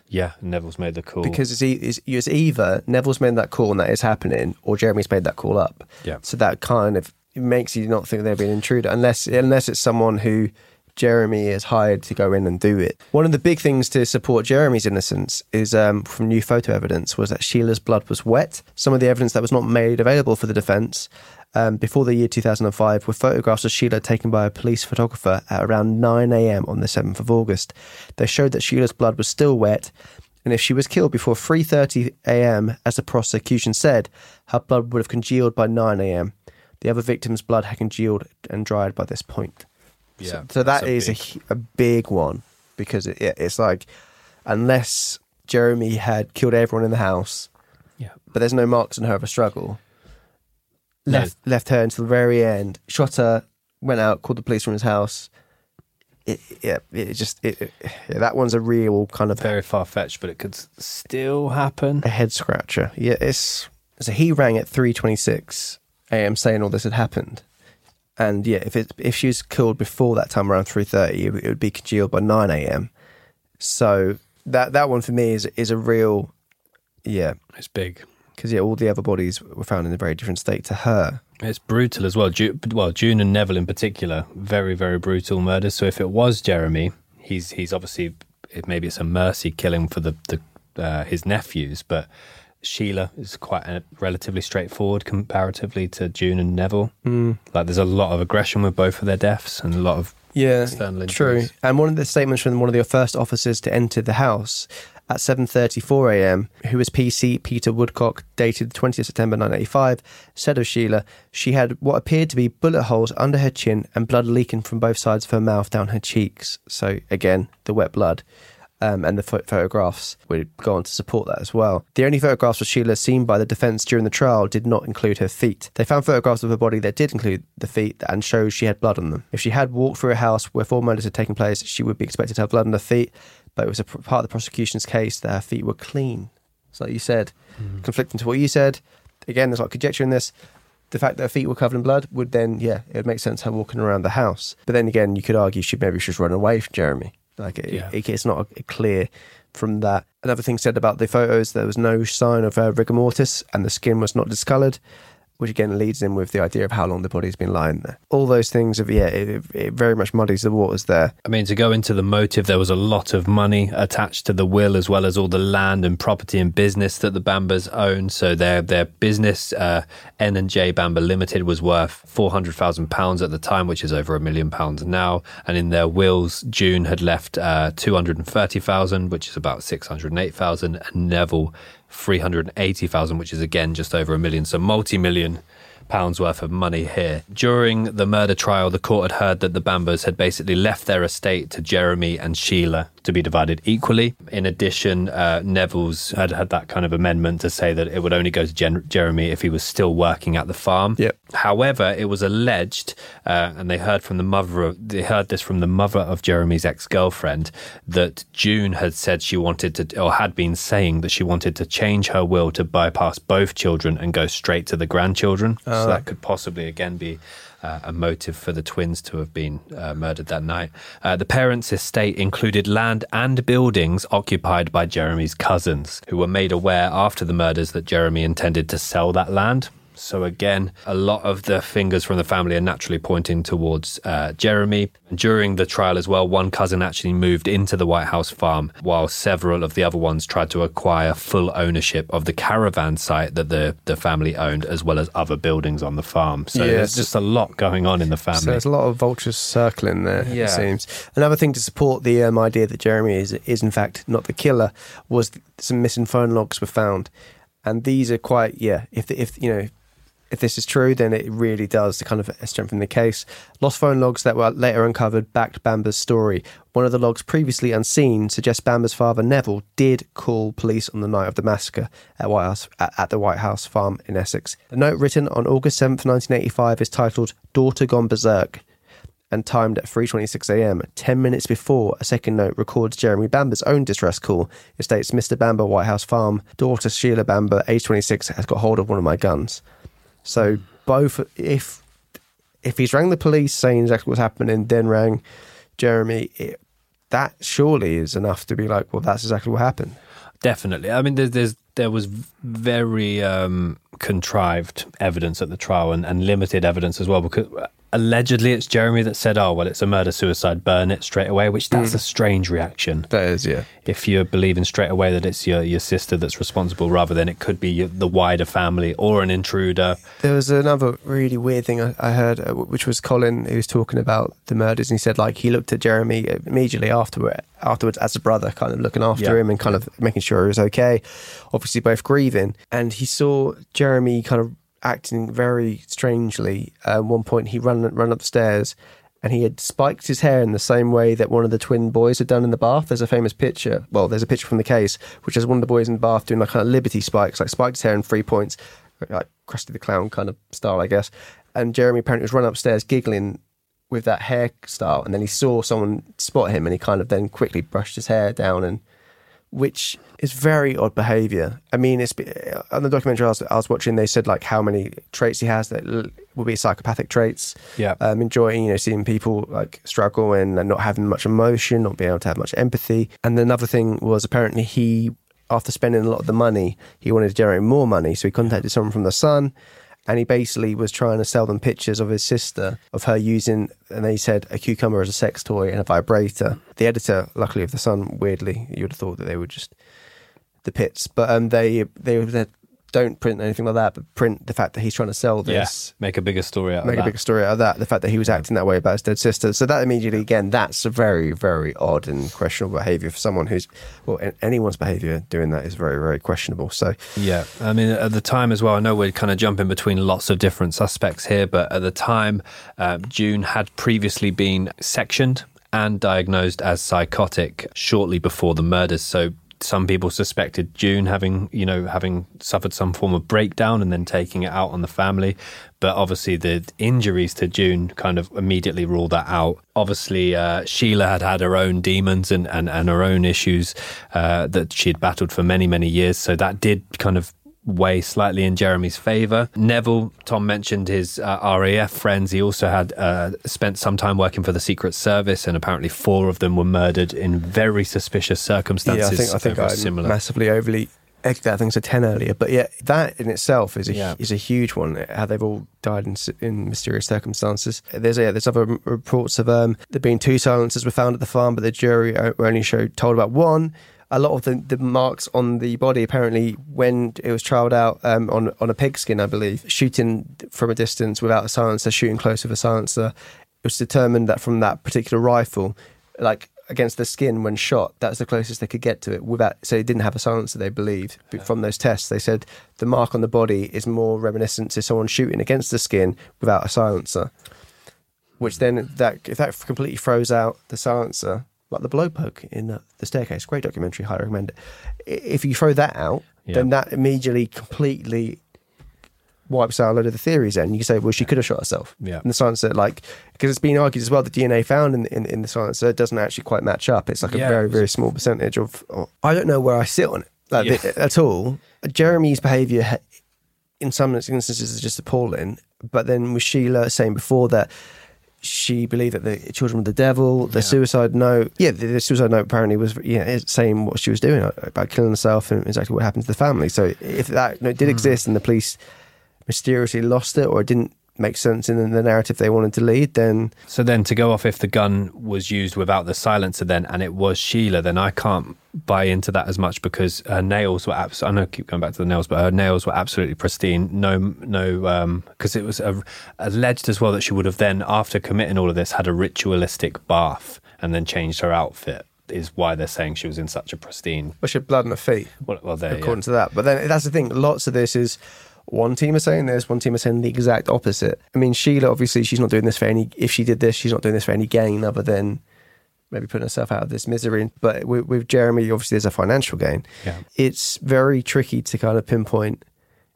Speaker 6: Yeah, Neville's made the call.
Speaker 5: Because it's, it's, it's either Neville's made that call and that is happening, or Jeremy's made that call up.
Speaker 6: Yeah.
Speaker 5: So that kind of makes you not think they'd be an intruder, unless unless it's someone who Jeremy is hired to go in and do it. One of the big things to support Jeremy's innocence is um, from new photo evidence was that Sheila's blood was wet. Some of the evidence that was not made available for the defence um, before the year 2005 were photographs of Sheila taken by a police photographer at around 9 a.m. on the 7th of August. They showed that Sheila's blood was still wet, and if she was killed before 3:30 a.m., as the prosecution said, her blood would have congealed by 9 a.m. The other victim's blood had congealed and dried by this point.
Speaker 6: Yeah,
Speaker 5: So, so that is a,
Speaker 6: big-
Speaker 5: hu- a big one because it, it, it's like unless Jeremy had killed everyone in the house,
Speaker 6: yeah.
Speaker 5: but there's no marks on her of a struggle.
Speaker 6: No.
Speaker 5: Left left her until the very end. Shot her. Went out. Called the police from his house. It, yeah, it just it, it- yeah, that one's a real kind of
Speaker 6: very far fetched, but it could still happen.
Speaker 5: a head scratcher. Yeah, it's so he rang at three twenty six a.m. saying all this had happened, and yeah, if it if she was killed before that time around three thirty, it, would- it would be congealed by nine a.m. So that that one for me is is a real yeah
Speaker 6: It's big.
Speaker 5: because yeah all the other bodies were found in a very different state to her.
Speaker 6: It's brutal as well. Ju- well, June and Neville in particular, very very brutal murders. So if it was Jeremy, he's he's obviously maybe it's a mercy killing for the the uh, his nephews, but Sheila is quite uh relatively straightforward comparatively to June and Neville. Mm. Like there's a lot of aggression with both of their deaths and a lot of
Speaker 5: Yeah,
Speaker 6: External
Speaker 5: true. And one of the statements from one of the first officers to enter the house at 7:34 a.m., who was PC Peter Woodcock, dated the 20th September 1985, said of Sheila, she had what appeared to be bullet holes under her chin and blood leaking from both sides of her mouth down her cheeks. So again, the wet blood. Um, and the pho- photographs would go on to support that as well. The only photographs of Sheila seen by the defence during the trial did not include her feet. They found photographs of her body that did include the feet and showed she had blood on them. If she had walked through a house where four murders had taken place, she would be expected to have blood on her feet, but it was a pr- part of the prosecution's case that her feet were clean. So, like you said, conflicting to what you said. Again, there's a lot of conjecture in this. the fact that her feet were covered in blood would then, yeah, it would make sense her walking around the house. But then again, you could argue she maybe should run away from Jeremy. Like it,
Speaker 6: Yeah.
Speaker 5: it- it's not clear from that. Another thing said about the photos, there was no sign of uh, rigor mortis, and the skin was not discoloured. Which again leads in with the idea of how long the body's been lying there. All those things, of yeah, it, it very much muddies the waters there.
Speaker 6: I mean, to go into the motive, there was a lot of money attached to the will, as well as all the land and property and business that the Bambers owned. So their their business, uh, N and J Bamber Limited, was worth four hundred thousand pounds at the time, which is over a million pounds now. And in their wills, June had left uh, two hundred and thirty thousand, which is about six hundred and eight thousand, and Neville three hundred and eighty thousand, which is again just over a million. So multi-million pounds worth of money here. During the murder trial, the court had heard that the Bambers had basically left their estate to Jeremy and Sheila to be divided equally. In addition, uh, Neville's had had that kind of amendment to say that it would only go to Gen- Jeremy if he was still working at the farm.
Speaker 5: Yep.
Speaker 6: However, it was alleged, uh, and they heard from the mother of they heard this from the mother of Jeremy's ex girlfriend that June had said she wanted to, or had been saying that she wanted to change her will to bypass both children and go straight to the grandchildren. so that could possibly again be. Uh, a motive for the twins to have been uh, murdered that night. Uh, the parents' estate included land and buildings occupied by Jeremy's cousins, who were made aware after the murders that Jeremy intended to sell that land. So again, a lot of the fingers from the family are naturally pointing towards uh, Jeremy. During the trial as well, one cousin actually moved into the White House farm, while several of the other ones tried to acquire full ownership of the caravan site that the, the family owned, as well as other buildings on the farm. So
Speaker 5: Yes.
Speaker 6: there's just a lot going on in the
Speaker 5: So
Speaker 6: family.
Speaker 5: there's a lot of vultures circling there,
Speaker 6: Yeah.
Speaker 5: it seems. Another thing to support the um, idea that Jeremy is, is, in fact, not the killer was some missing phone logs were found. And these are quite, yeah, if, if you know, if this is true, then it really does kind of strengthen the case. Lost phone logs that were later uncovered backed Bamber's story. One of the logs previously unseen suggests Bamber's father Neville did call police on the night of the massacre at White House at, the White House farm in Essex. The note written on August seventh, nineteen eighty-five, is titled "Daughter Gone Berserk." and timed at 3:26 a.m. 10 minutes before a second note records Jeremy Bamber's own distress call. It states, "Mr. Bamber, White House Farm, daughter Sheila Bamber, age 26, has got hold of one of my guns." So both, if if he's rang the police saying exactly what's happening, then rang Jeremy, it, that surely is enough to be like, well, that's exactly what happened.
Speaker 6: Definitely. I mean, there's, there's there was very um, contrived evidence at the trial and, and limited evidence as well because allegedly it's Jeremy that said, "Oh, well, it's a murder suicide, burn it straight away," which that's a strange reaction.
Speaker 5: That is, yeah.
Speaker 6: If you're believing straight away that it's your your sister that's responsible, rather than it could be your, the wider family or an intruder.
Speaker 5: There was another really weird thing I, I heard, uh, which was Colin who was talking about the murders, and he said like he looked at Jeremy immediately afterward, afterwards as a brother, kind of looking after
Speaker 6: Yeah.
Speaker 5: him and kind of making sure he was okay. Obviously, both grieving, and he saw Jeremy kind of acting very strangely. At one point, he ran ran up the stairs. And he had spiked his hair in the same way that one of the twin boys had done in the bath. There's a famous picture. Well, there's a picture from the case, which is one of the boys in the bath doing like kind of liberty spikes, like spiked his hair in three points, like Krusty the Clown kind of style, I guess. And Jeremy apparently was run upstairs giggling with that hairstyle, and then he saw someone spot him, and he kind of then quickly brushed his hair down, and which is very odd behaviour. I mean, it's on the documentary I was, I was watching. They said like how many traits he has that will be psychopathic traits.
Speaker 6: Yeah.
Speaker 5: um, enjoying you know seeing people like struggle and, and not having much emotion, not being able to have much empathy. And another thing was apparently he, after spending a lot of the money, he wanted to generate more money, so he contacted someone from the Sun. And he basically was trying to sell them pictures of his sister, of her using, and they said a cucumber as a sex toy and a vibrator. The editor, luckily of the Sun, weirdly, you would have thought that they were just the pits, but um, they they, were don't print anything like that, but print the fact that he's trying to sell this.
Speaker 6: make a bigger story out
Speaker 5: Make
Speaker 6: of
Speaker 5: a bigger story out of that. The fact that he was acting that way about his dead sister. So that immediately, again, that's a very, very odd and questionable behaviour for someone who's, well, anyone's behaviour doing that is very, very questionable. So
Speaker 6: Yeah, I mean, at the time as well, I know we're kind of jumping between lots of different suspects here, but at the time, um, June had previously been sectioned and diagnosed as psychotic shortly before the murders. So some people suspected June having, you know, having suffered some form of breakdown and then taking it out on the family. But obviously, the injuries to June kind of immediately ruled that out. Obviously, uh, Sheila had had her own demons and, and, and her own issues uh, that she had battled for many, many years. So that did kind of weigh slightly in Jeremy's favour. Neville, Tom mentioned his uh, RAF friends. He also had uh, spent some time working for the Secret Service, and apparently four of them were murdered in very suspicious circumstances.
Speaker 5: Yeah, I think I think I
Speaker 6: similar.
Speaker 5: massively overly egged that. I think it's a ten earlier, but yeah, that in itself is a
Speaker 6: Yeah.
Speaker 5: is a huge one. How they've all died in, in mysterious circumstances. There's yeah, there's other reports of um there being two silencers were found at the farm, but the jury only showed told about one. A lot of the, the marks on the body apparently when it was trialled out um, on on a pigskin, I believe, shooting from a distance without a silencer, shooting close with a silencer. It was determined that from that particular rifle, like against the skin when shot, that's the closest they could get to it without. So it didn't have a silencer. They believed But from those tests. They said the mark on the body is more reminiscent to someone shooting against the skin without a silencer. Which then that if that completely throws out the silencer, like the blow poke in uh, the staircase, great documentary, highly recommend it. If you throw that out,
Speaker 6: Yeah.
Speaker 5: then that immediately completely wipes out a load of the theories. Then you can say, well, she could have shot herself.
Speaker 6: Yeah.
Speaker 5: And the silencer, like, because it's been argued as well, the DNA found in, in, in the silencer doesn't actually quite match up. It's like
Speaker 6: Yeah,
Speaker 5: a very, very small percentage of. I don't know where I sit on it like,
Speaker 6: Yeah.
Speaker 5: th- at all. Jeremy's behaviour in some instances is just appalling. But then with Sheila saying before that she believed that the children were the devil, the suicide note, yeah, the, the suicide note apparently was yeah saying what she was doing uh, about killing herself and exactly what happened to the family. So if that note did exist and the police mysteriously lost it or it didn't make sense in the narrative they wanted to lead, then
Speaker 6: So then to go off if the gun was used without the silencer then and it was Sheila, then I can't buy into that as much because her nails were abs- I know I keep going back to the nails, but her nails were absolutely pristine. No, no, um, because it was uh alleged as well that she would have then, after committing all of this, had a ritualistic bath and then changed her outfit. Is why they're saying she was in such a pristine.
Speaker 5: well, she had blood on her feet.
Speaker 6: Well, well there,
Speaker 5: according
Speaker 6: yeah.
Speaker 5: to that. But then that's the thing. Lots of this is one team are saying this, one team are saying the exact opposite. I mean, Sheila obviously she's not doing this for any. If she did this, she's not doing this for any gain other than maybe putting herself out of this misery. But with, with Jeremy, obviously there's a financial gain.
Speaker 6: Yeah.
Speaker 5: It's very tricky to kind of pinpoint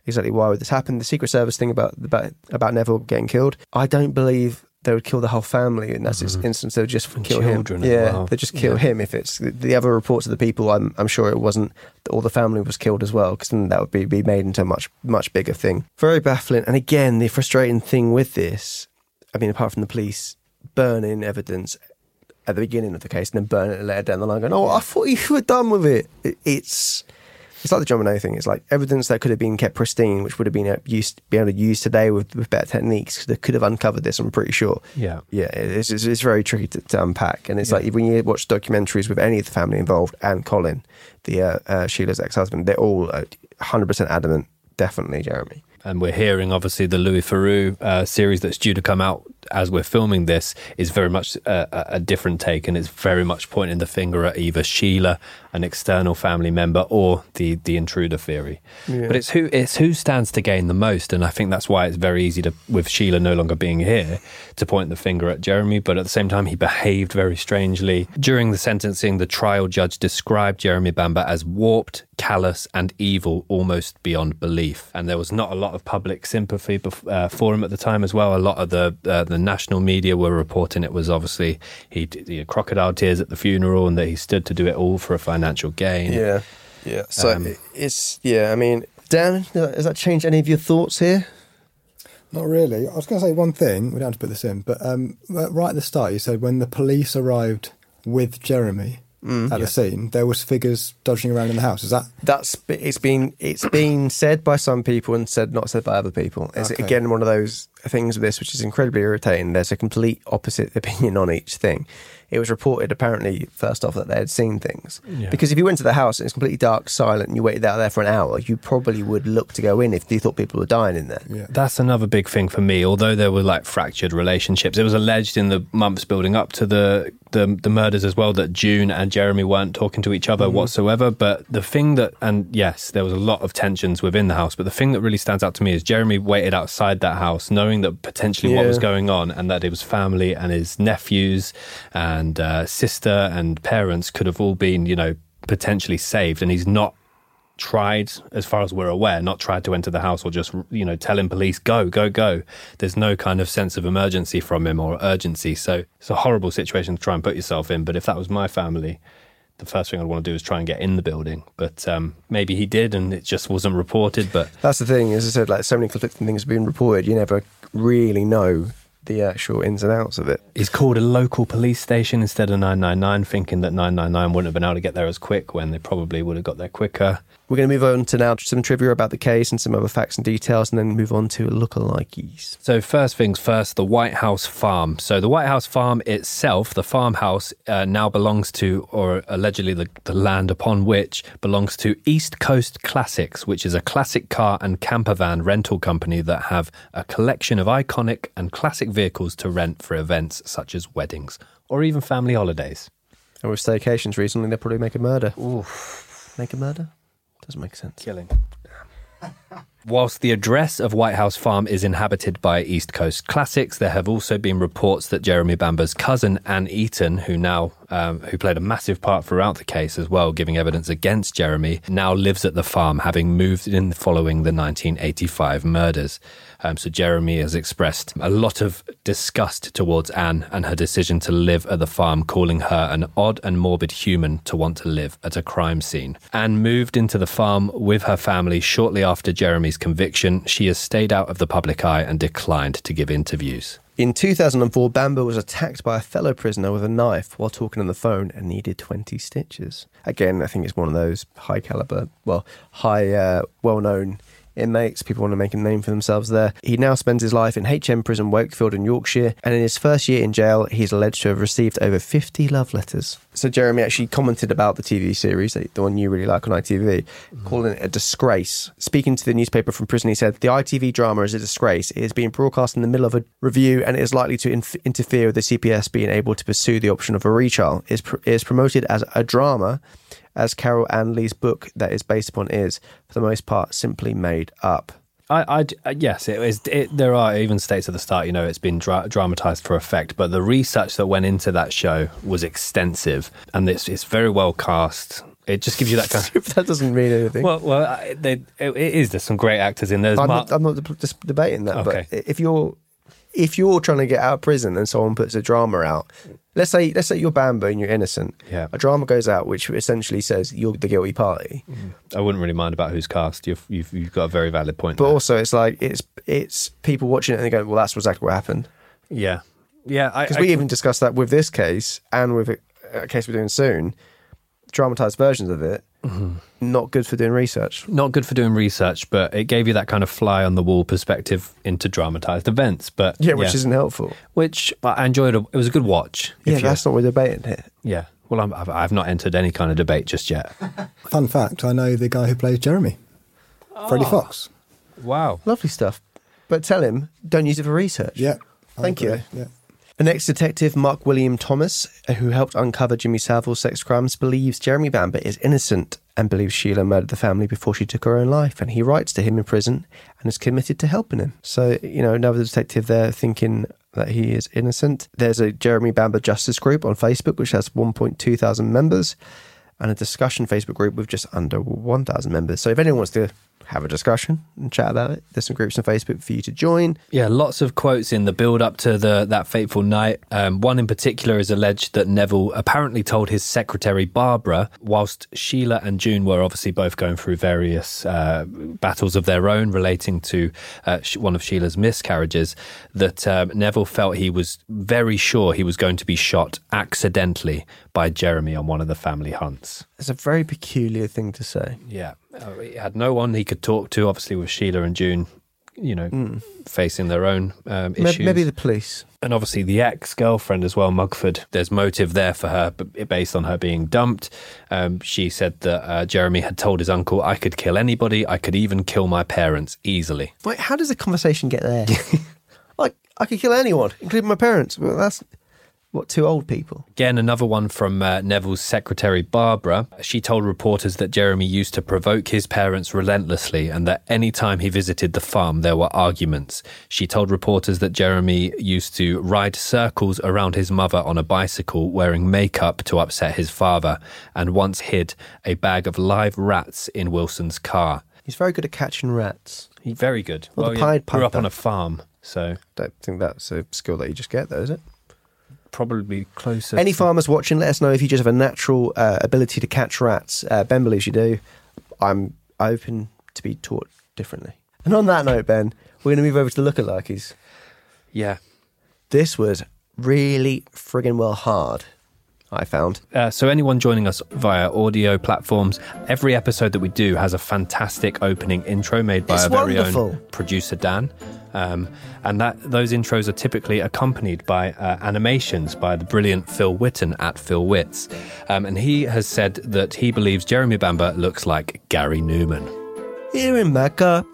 Speaker 5: exactly why would this happen. The Secret Service thing about about about Neville getting killed, I don't believe. They would kill the whole family in that instance. They would just kill
Speaker 6: Mm-hmm. children
Speaker 5: him.
Speaker 6: as
Speaker 5: Yeah,
Speaker 6: well.
Speaker 5: they just kill
Speaker 6: Yeah.
Speaker 5: him. If it's the, the other reports of the people, I'm I'm sure it wasn't all the family was killed as well, because then that would be be made into a much much bigger thing. Very baffling. And again, the frustrating thing with this, I mean, apart from the police burning evidence at the beginning of the case and then burning it later down the line, going, "Oh, I thought you were done with it." it it's it's like the Renault thing. It's like evidence that could have been kept pristine, which would have been uh, used, be able to use today with, with better techniques. That could have uncovered this. I'm pretty sure.
Speaker 6: Yeah.
Speaker 5: yeah. It's, it's, it's very tricky to, to unpack, and it's like when you watch documentaries with any of the family involved and Colin, the uh, uh, Sheila's ex-husband, they're all uh, 100% adamant. Definitely, Jeremy.
Speaker 6: and we're hearing obviously the Louis Theroux uh, series that's due to come out as we're filming this is very much a, a- a different take, and it's very much pointing the finger at either Sheila, an external family member, or the the intruder theory.
Speaker 5: Yeah.
Speaker 6: But it's who it's who stands to gain the most, and I think that's why it's very easy to, with Sheila no longer being here, to point the finger at Jeremy. But at the same time, he behaved very strangely during the sentencing. The trial judge described Jeremy Bamber as warped, callous, and evil almost beyond belief. And there was not a lot of public sympathy bef- uh, for him at the time as well. A lot of the uh, the national media were reporting it was obviously he, he crocodile tears at the funeral and that he stood to do it all for a financial gain.
Speaker 5: Yeah, yeah. So
Speaker 6: Um,
Speaker 5: it's yeah. I mean, Dan, has that changed any of your thoughts here?
Speaker 1: Not really. I was going to say one thing. We don't have to put this in, but um, right at the start, you said when the police arrived with Jeremy at the scene, there was figures dodging around in the house. Is that
Speaker 5: That's it's been it's been said by some people and said not said by other people. It's
Speaker 1: Okay.
Speaker 5: again one of those things with this which is incredibly irritating. There's a complete opposite opinion on each thing. It was reported apparently first off that they had seen things
Speaker 6: Yeah.
Speaker 5: because if you went to the house and it's completely dark, silent, and you waited out there for an hour, you probably would look to go in if you thought people were dying in there.
Speaker 1: yeah?
Speaker 6: That's another big thing for me. Although there were like fractured relationships, it was alleged in the months building up to the the, the murders as well that June and Jeremy weren't talking to each other mm-hmm. whatsoever. But the thing that, and yes, there was a lot of tensions within the house. But the thing that really stands out to me is Jeremy waited outside that house, knowing that potentially what was going on, and that it was family and his nephews and uh, sister and parents could have all been, you know, potentially saved. And he's not tried, as far as we're aware, not tried to enter the house or just, you know, telling police, go, go, go. There's no kind of sense of emergency from him or urgency. So it's a horrible situation to try and put yourself in. But if that was my family, the first thing I'd want to do is try and get in the building. But um, maybe he did, and it just wasn't reported. But
Speaker 5: That's the thing, as I said, like so many conflicting things have been reported. You never really know the actual ins and outs of it.
Speaker 6: he's called a local police station instead of 999, thinking that 999 wouldn't have been able to get there as quick when they probably would have got there quicker.
Speaker 5: We're going to move on to now some trivia about the case and some other facts and details, and then move on to lookalikes.
Speaker 6: So first things first, the White House farm. So the White House farm itself, the farmhouse, uh, now belongs to, or allegedly the, the land upon which belongs to East Coast Classics, which is a classic car and camper van rental company that have a collection of iconic and classic vehicles to rent for events such as weddings or even family holidays.
Speaker 5: And with staycations recently, they'll probably make a murder. Oof. Make a murder? Doesn't make sense.
Speaker 6: Killing. Whilst the address of White House Farm is inhabited by East Coast Classics, there have also been reports that Jeremy Bamber's cousin Anne Eaton, who now um, who played a massive part throughout the case as well, giving evidence against Jeremy, now lives at the farm, having moved in following the 1985 murders. Um, so Jeremy has expressed a lot of disgust towards Anne and her decision to live at the farm, calling her an odd and morbid human to want to live at a crime scene. Anne moved into the farm with her family shortly after Jeremy's conviction. She has stayed out of the public eye and declined to give interviews.
Speaker 5: In 2004, Bamber was attacked by a fellow prisoner with a knife while talking on the phone and needed 20 stitches. Again, I think it's one of those high caliber, well, high, uh, well known inmates. People want to make a name for themselves there. He now spends his life in HM Prison Wakefield in Yorkshire, and in his first year in jail, he's alleged to have received over 50 love letters. So Jeremy actually commented about the TV series, the one you really like on ITV, mm. calling it a disgrace. Speaking to the newspaper from prison, he said, The ITV drama is a disgrace. It is being broadcast in the middle of a review and it is likely to inf- interfere with the CPS being able to pursue the option of a retrial. It is, pr- it is promoted as a drama, as Carol Ann Lee's book that is based upon is, for the most part, simply made up.
Speaker 6: I, I- uh, yes, it is. It, there are even states at the start. You know, it's been dra- dramatized for effect, but the research that went into that show was extensive, and it's it's very well cast. It just gives you that kind. of...
Speaker 5: that doesn't mean anything.
Speaker 6: Well, well, I- they, it, it is. There's some great actors in there.
Speaker 5: I'm,
Speaker 6: Mark-
Speaker 5: not, I'm not just debating that,
Speaker 6: Okay.
Speaker 5: but if you're if you're trying to get out of prison and someone puts a drama out, let's say let's say you're Bamber and you're innocent,
Speaker 6: Yeah.
Speaker 5: a drama goes out which essentially says you're the guilty party, mm-hmm.
Speaker 6: I wouldn't really mind about who's cast. You've you've, you've got a very valid point.
Speaker 5: but
Speaker 6: there.
Speaker 5: also it's like it's it's people watching it and they go, well, that's exactly what happened.
Speaker 6: yeah, yeah.
Speaker 5: Because we
Speaker 6: can-
Speaker 5: even discussed that with this case and with a, a case we're doing soon, dramatized versions of it,
Speaker 6: Mm-hmm.
Speaker 5: not good for doing research.
Speaker 6: not good for doing research, but it gave you that kind of fly on the wall perspective into dramatized events. But
Speaker 5: Yeah, which isn't helpful.
Speaker 6: which I enjoyed. It was a good watch.
Speaker 5: Yeah, that's not what we're debating here.
Speaker 6: yeah. Well, I'm, I've, I've not entered any kind of debate just yet.
Speaker 1: Fun fact I know the guy who plays Jeremy, Freddie Fox.
Speaker 6: Wow.
Speaker 5: Lovely stuff. But tell him, don't use it for research.
Speaker 1: Yeah.
Speaker 5: Thank you.
Speaker 1: Yeah.
Speaker 5: An ex detective, Mark Williams-Thomas, uh, who helped uncover Jimmy Savile's sex crimes, believes Jeremy Bamber is innocent and believes Sheila murdered the family before she took her own life. And he writes to him in prison and is committed to helping him. So, you know, another detective there thinking that he is innocent. There's a Jeremy Bamber Justice Group on Facebook, which has 1.2 thousand members, and a discussion Facebook group with just under 1,000 members. So if anyone wants to have a discussion and chat about it, there's some groups on Facebook for you to join.
Speaker 6: Yeah, lots of quotes in the build up to the that fateful night. Um, one in particular is alleged that Neville apparently told his secretary Barbara, whilst Sheila and June were obviously both going through various uh, battles of their own relating to uh, one of Sheila's miscarriages, that um, Neville felt he was very sure he was going to be shot accidentally by Jeremy on one of the family hunts.
Speaker 5: It's a very peculiar thing to say.
Speaker 6: Yeah, he had no one he could talk to. Obviously, with Sheila and June, you know, facing their own um,
Speaker 5: Maybe,
Speaker 6: issues.
Speaker 5: maybe the police.
Speaker 6: and obviously the ex girlfriend as well, Mugford. There's motive there for her, based on her being dumped. Um, she said that uh, Jeremy had told his uncle, "I could kill anybody. I could even kill my parents easily."
Speaker 5: Wait, how does the conversation get there? like, I could kill anyone, including my parents. Well, that's what two old people.
Speaker 6: Again, another one from uh, Neville's secretary, Barbara. She told reporters that Jeremy used to provoke his parents relentlessly and that any time he visited the farm, there were arguments. She told reporters that Jeremy used to ride circles around his mother on a bicycle wearing makeup to upset his father and once hid a bag of live rats in Wilson's car.
Speaker 5: He's very good at catching rats.
Speaker 6: He, very good.
Speaker 5: Well, the
Speaker 6: yeah,
Speaker 5: Pied
Speaker 6: grew up on a farm, so I
Speaker 5: Don't think that's a skill that you just get, though, is it?
Speaker 6: Probably closer.
Speaker 5: Any farmers watching, let us know if you just have a natural uh, ability to catch rats. Uh, ben believes you do. I'm open to be taught differently. And on that note, Ben, we're going to move over to the lookalikes.
Speaker 6: Yeah.
Speaker 5: This was really friggin' well hard, I found.
Speaker 6: Uh, so, anyone joining us via audio platforms, every episode that we do has a fantastic opening intro made by
Speaker 5: It's
Speaker 6: our very own producer Dan, um, and that those intros are typically accompanied by uh, animations by the brilliant Phil Whitton at Phil Whitz, um, and he has said that he believes Jeremy Bamber looks like Gary Numan.
Speaker 5: Here in Mecca.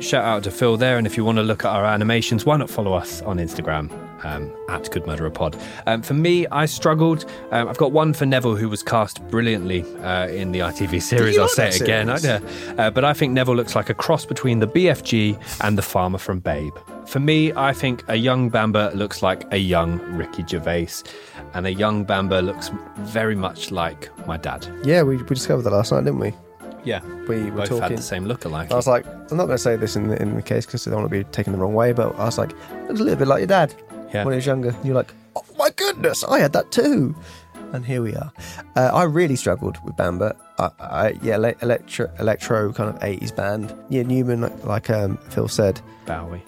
Speaker 6: Shout out to Phil there, and if you want to look at our animations, why not follow us on Instagram um, at Could Murder a Pod? Um, for me, I struggled. Um, I've got one for Neville, who was cast brilliantly uh, in the ITV series. I'll say it again. I,
Speaker 5: series?
Speaker 6: uh, but I think Neville looks like a cross between the BFG and the farmer from Babe. For me, I think a young Bamber looks like a young Ricky Gervais, and a young Bamber looks very much like my dad.
Speaker 5: Yeah, we, we discovered that last night, didn't we?
Speaker 6: Yeah,
Speaker 5: We were
Speaker 6: both
Speaker 5: talking.
Speaker 6: had the same look-alike.
Speaker 5: I was like, I'm not going to say this in the, in the case because I don't want to be taken the wrong way, but I was like, looks a little bit like your dad
Speaker 6: Yeah.
Speaker 5: when he was younger. And you're like, oh my goodness, I had that too. And here we are. Uh, I really struggled with Bamber. I, I, yeah, ele- electro, electro kind of 80s band. Yeah, Numan, like, like um, Phil said,
Speaker 6: Bowie.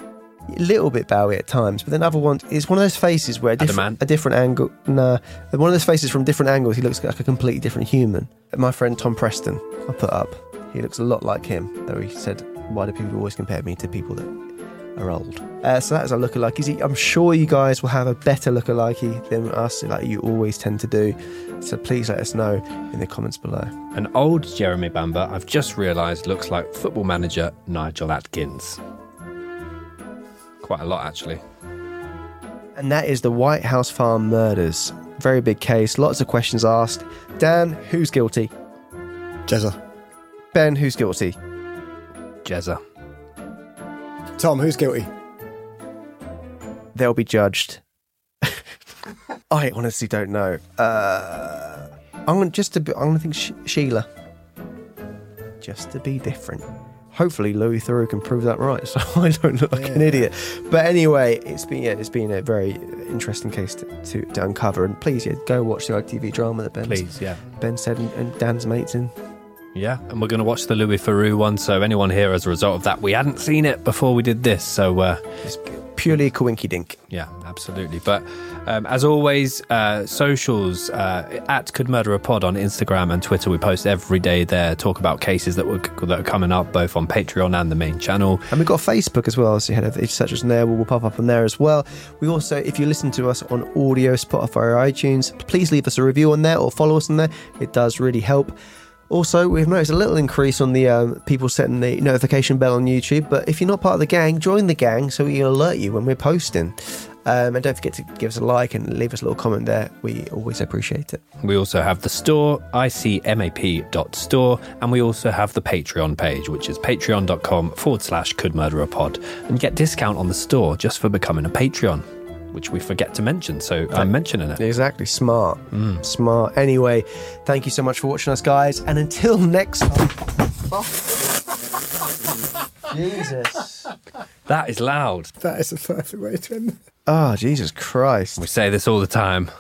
Speaker 5: a little bit Bowie at times, but then other ones, it's one of those faces where a different, a different angle, nah, one of those faces from different angles, he looks like a completely different human. My friend Tom Preston, I put up, he looks a lot like him, though he said, why do people always compare me to people that are old? Uh, so that is a lookalike. Is he, I'm sure you guys will have a better lookalike than us, like you always tend to do. So please let us know in the comments below.
Speaker 6: An old Jeremy Bamber, I've just realised, looks like football manager Nigel Adkins. Quite a lot, actually.
Speaker 5: And that is the White House Farm murders. Very big case, lots of questions asked. Dan, who's guilty?
Speaker 1: Jezza.
Speaker 5: Ben, who's guilty?
Speaker 6: Jezza.
Speaker 1: Tom, who's guilty?
Speaker 5: They'll be judged. I honestly don't know. Uh, I'm gonna just to be, I'm gonna think Sh- Sheila. Just to be different. Hopefully, Louis Theroux can prove that right, so I don't look like an idiot. But anyway, it's been yeah, it's been a very interesting case to, to, to uncover. And please, yeah, go watch the ITV drama that Ben
Speaker 6: Please, yeah.
Speaker 5: Ben said and, and Dan's mates in.
Speaker 6: Yeah, and we're going to watch the Louis Theroux one. So, anyone here as a result of that, we hadn't seen it before we did this. So, uh,
Speaker 5: It's purely a coinky dink.
Speaker 6: yeah, absolutely. But um, as always, uh, socials uh, at Could Murder a Pod on Instagram and Twitter. We post every day there, talk about cases that, were, that are coming up both on Patreon and the main channel.
Speaker 5: And we've got Facebook as well, so you head over such as there we'll pop up on there as well. We also, if you listen to us on audio, Spotify or iTunes, please leave us a review on there or follow us on there. It does really help. Also, we've noticed a little increase on the um, people setting the notification bell on YouTube. But if you're not part of the gang, join the gang so we can alert you when we're posting. Um, and don't forget to give us a like and leave us a little comment there. We always appreciate it.
Speaker 6: We also have the store, icmap.store, and we also have the Patreon page, which is patreon.com forward slash could pod. And get discount on the store just for becoming a Patreon, which we forget to mention. So I'm mentioning it.
Speaker 5: Exactly. Smart. Mm. Smart. Anyway, thank you so much for watching us, guys. And until next time. Jesus.
Speaker 6: That is loud.
Speaker 1: That is the perfect way to end.
Speaker 5: Oh, Jesus Christ.
Speaker 6: We say this all the time.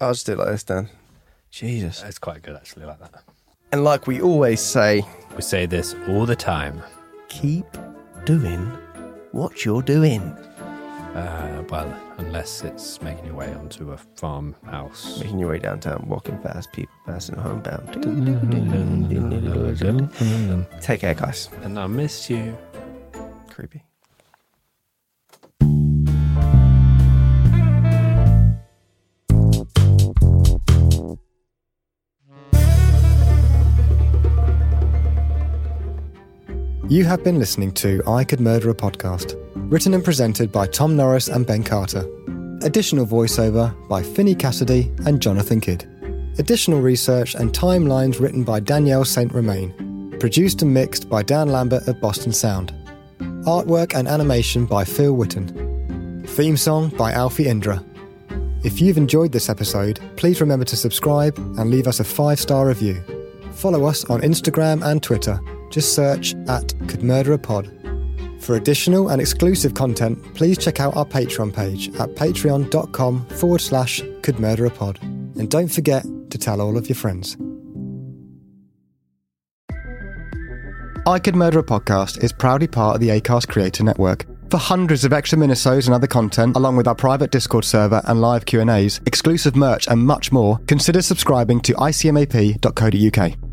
Speaker 5: I'll just do it like this, Dan. Jesus.
Speaker 6: It's quite good, actually, like that.
Speaker 5: And like we always say,
Speaker 6: We say this all the time.
Speaker 5: keep doing what you're doing.
Speaker 6: Uh, well, unless it's making your way onto a farmhouse.
Speaker 5: Making your way downtown, walking fast, people passing homebound. Take care, guys.
Speaker 6: And I miss you.
Speaker 5: Creepy.
Speaker 1: You have been listening to I Could Murder a Podcast, written and presented by Tom Norris and Ben Carter. Additional voiceover by Finney Cassidy and Jonathan Kydd. Additional research and timelines written by Danielle St. Romaine. Produced and mixed by Dan Lambert of Boston Sound. Artwork and animation by Phil Whitton. Theme song by Alfie Indra. If you've enjoyed this episode, please remember to subscribe and leave us a five star review. Follow us on Instagram and Twitter. Just search at Could Murder a Pod. For additional and exclusive content, please check out our Patreon page at patreon.com forward slash could murder a pod. And don't forget to tell all of your friends. I Could Murder a Podcast is proudly part of the ACAST Creator Network. For hundreds of extra minisodes and other content, along with our private Discord server and live Q&As, exclusive merch and much more, consider subscribing to icmap.co.uk.